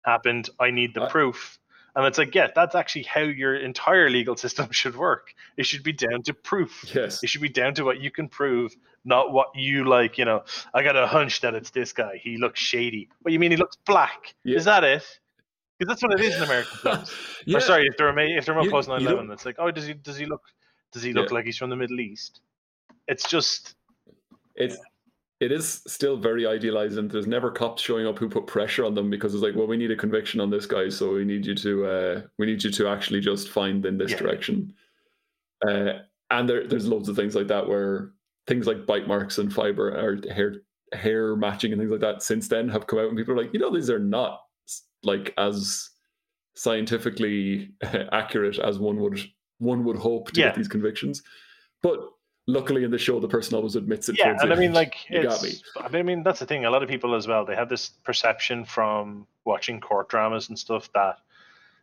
happened. I need the proof. And it's like, yeah, that's actually how your entire legal system should work. It should be down to proof. Yes. It should be down to what you can prove, not what you like. You know, I got a hunch that it's this guy. He looks shady. What you mean? He looks black? Yeah. Is that it? Because that's what it is in American films. yeah. Or sorry, if they're if they're You- post you 9/11, don't- it's like, oh, does he does he look does he look Yeah. like he's from the Middle East? It's just It's it is still very idealized, and there's never cops showing up who put pressure on them because it's like, well, we need a conviction on this guy, so we need you to uh, we need you to actually just find in this Yeah. direction. Uh, and there, there's loads of things like that where things like bite marks and fiber or hair hair matching and things like that since then have come out, and people are like, you know, these are not like as scientifically accurate as one would one would hope to Yeah. get these convictions, but. Luckily, in the show, the person always admits it. yeah, and I mean, like, you it's, got me. I mean- that's the thing. A lot of people as well, they have this perception from watching court dramas and stuff that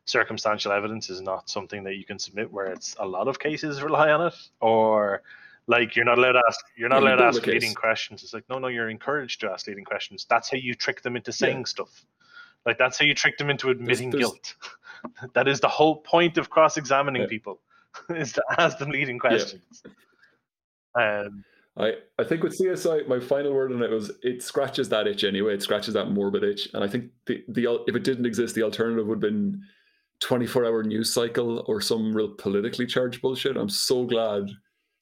circumstantial evidence is not something that you can submit. Where it's a lot of cases rely on it, or like you're not allowed to ask, you're not Yeah, allowed to ask leading questions. It's like, no, no, you're encouraged to ask leading questions. That's how you trick them into saying stuff. Like that's how you trick them into admitting there's- guilt. that is the whole point of cross-examining Yeah. people, is to ask them leading questions. Um, I, I think with CSI, my final word on it was it scratches that itch anyway. It scratches that morbid itch, and I think the the if it didn't exist, the alternative would have been twenty four hour news cycle or some real politically charged bullshit. I'm so glad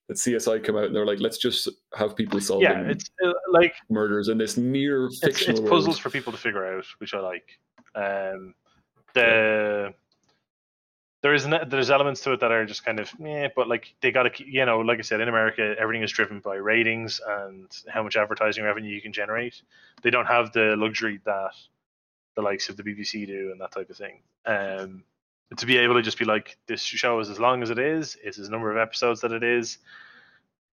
that CSI come out and they're like, let's just have people solving yeah, it's uh, like murders in this near it's, fictional it's world. puzzles for people to figure out, which I like. Um, the there is an, there's elements to it that are just kind of yeah, but like they got to you know, like I said, in America, everything is driven by ratings and how much advertising revenue you can generate. They don't have the luxury that the likes of the BBC do and that type of thing. Um, to be able to just be like, this show is as long as it is, it's as number of episodes that it is.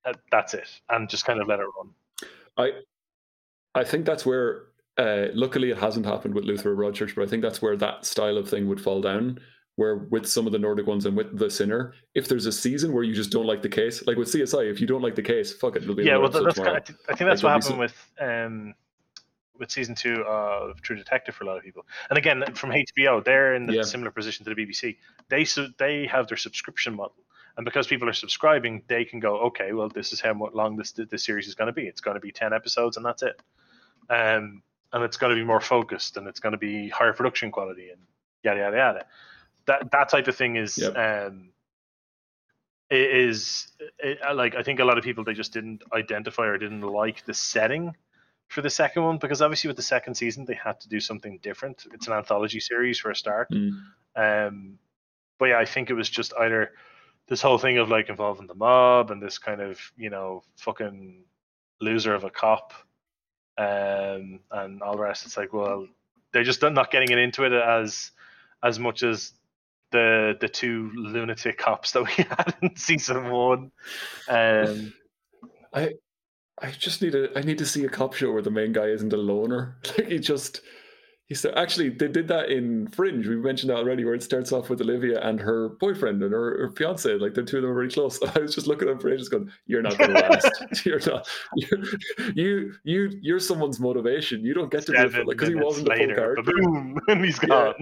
uh, That's it, and just kind of let it run. I I think that's where uh, luckily it hasn't happened with Luther or Broadchurch, but I think that's where that style of thing would fall down. Where with some of the Nordic ones and with the Sinner, if there's a season where you just don't like the case, like with CSI, if you don't like the case, fuck it, it'll be yeah, well, that's kind of, I think that's Like, what happened with um with season two of True Detective for a lot of people. And again, from HBO, they're in the Yeah. similar position to the BBC. They su- they have their subscription model, and because people are subscribing, they can go, okay, well, this is how long this this series is going to be. It's going to be ten episodes, and that's it. Um, and it's going to be more focused, and it's going to be higher production quality, and yada yada yada. That that type of thing is Yep. um is it, like I think a lot of people they just didn't identify or didn't like the setting for the second one because obviously with the second season they had to do something different. It's an anthology series for a start. Mm. Um, but yeah, I think it was just either this whole thing of like involving the mob and this kind of you know fucking loser of a cop, um, and all the rest. It's like well, they're just not getting it into it as as much as the the two lunatic cops that we had in season one. Um, I just need a I need to see a cop show where the main guy isn't a loner. Like he just he said actually they did that in Fringe. We mentioned that already, where it starts off with Olivia and her boyfriend and her, her fiance. Like the two of them are very close. I was just looking at Fringe, ages, going, "You're not going to last. you're not. You're, you you you're someone's motivation. You don't get to seven because he wasn't a full later, character. boom, and he's gone.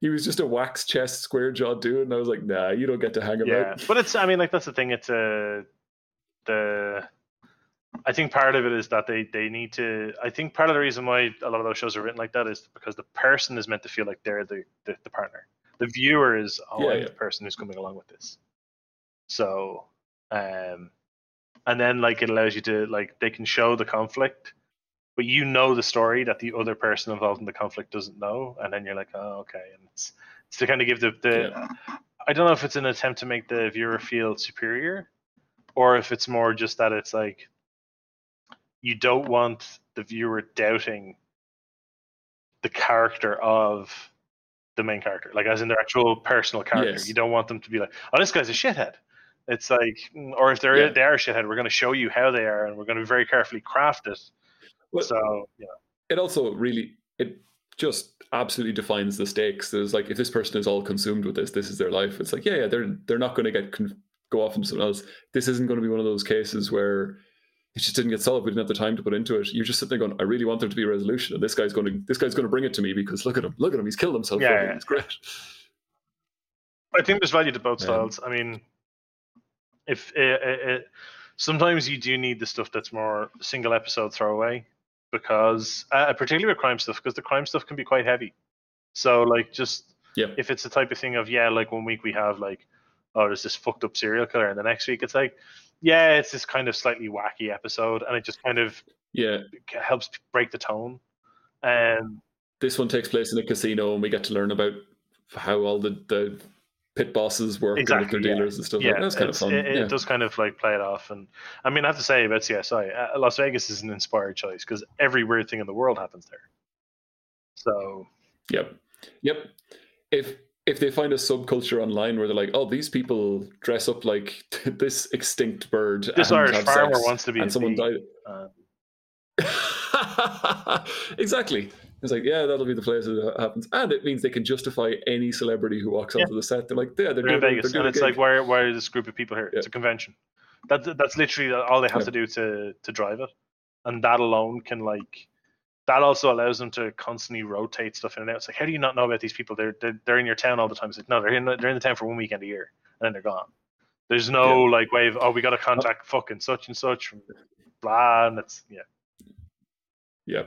he was just a wax chest, square jaw dude, and I was like, nah, you don't get to hang about." yeah but it's i mean like that's the thing it's a the i think part of it is that they they need to i think part of the reason why a lot of those shows are written like that is because the person is meant to feel like they're the the, the partner. The viewer is oh Yeah, yeah. the person who's coming along with this. So um and then like it allows you to like they can show the conflict but you know the story that the other person involved in the conflict doesn't know and then you're like oh okay. And it's it's to kind of give the, the I don't know if it's an attempt to make the viewer feel superior, or if it's more just that it's like you don't want the viewer doubting the character of the main character, like as in their actual personal character. Yes. You don't want them to be like, "Oh, this guy's a shithead." It's like, mm, or if they're Yeah. they are a shithead, we're going to show you how they are, and we're going to very carefully craft it. Well, so yeah, it also really it just absolutely defines the stakes. There's like if this person is all consumed with this, this is their life. It's like yeah, yeah, they're they're not going to get con- go off into something else. This isn't going to be one of those cases where it just didn't get solved. We didn't have the time to put into it. You're just sitting there going, I really want there to be a resolution, and this guy's going to this guy's going to bring it to me because look at him, look at him, he's killed himself. Yeah, yeah. It's great. I think there's value to both Um, styles. I mean, if it, it, it, sometimes you do need the stuff that's more single episode throwaway because uh, particularly with crime stuff because the crime stuff can be quite heavy. So like just Yep. if it's the type of thing of yeah, like one week we have like oh there's this fucked up serial killer, and the next week it's like yeah, it's this kind of slightly wacky episode, and it just kind of Yeah, helps break the tone. And this one takes place in a casino, and we get to learn about how all the the pit bosses work and with their yeah. dealers and stuff. yeah, like that. that's kind of fun. It, it yeah. does kind of like play it off, and I mean, I have to say about CSI, uh, Las Vegas is an inspired choice because every weird thing in the world happens there. So Yep. Yep. If if they find a subculture online where they're like, oh, these people dress up like this extinct bird, this Irish farmer wants to be and someone died. Exactly. It's like, yeah, that'll be the place that happens, and it means they can justify any celebrity who walks Yeah. onto the set. They're like, yeah, they're, they're doing, in Vegas, and it's like, why, why are this group of people here? Yeah. It's a convention. That's that's literally all they have Yeah. to do to to drive it, and that alone can like. That also allows them to constantly rotate stuff in and out. It's like, how do you not know about these people? They're they're, they're in your town all the time. It's like, no, they're in the, they're in the town for one weekend a year, and then they're gone. There's no like way of oh, we got to contact fucking such and such from blah, and it's yeah. Yeah.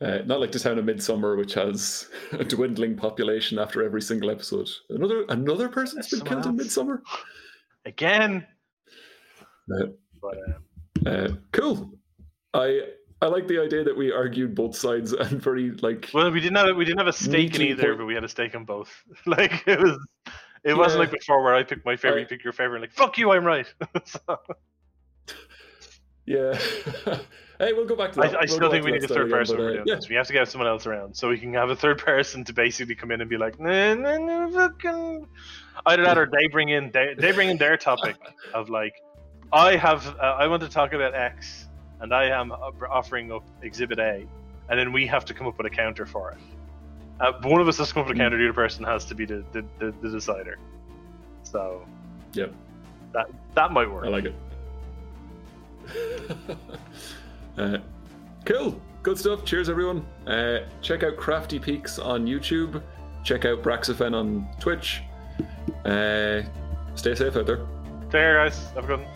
Uh, not like the town of Midsummer, which has a dwindling population after every single episode. Another another person's been Someone killed in. Midsummer. Again, Uh, but um, uh, cool. I I like the idea that we argued both sides and very like well, we didn't have we didn't have a stake in either, put- but we had a stake in both. like it was, it wasn't like before where I picked my favorite, I- you pick your favorite, and like fuck you, I'm right. So, yeah. hey, we'll go back to that. I We'll still think we need a third person again, but, uh, doing this. We have to get someone else around, so we can have a third person to basically come in and be like, nah, nah, nah, fucking. Either that, or they bring in they, they bring in their topic of like, I have uh, I want to talk about X, and I am offering up Exhibit A, and then we have to come up with a counter for it. Uh, one of us has to come up with a Hmm. counter. The other person has to be the the, the, the decider. So Yep. that that might work. I like it. uh, cool. Good stuff. Cheers, everyone. Uh, check out Crafty Peaks on YouTube. Check out Braxifen on Twitch. Uh, stay safe out there. Take care, guys. Have a good one.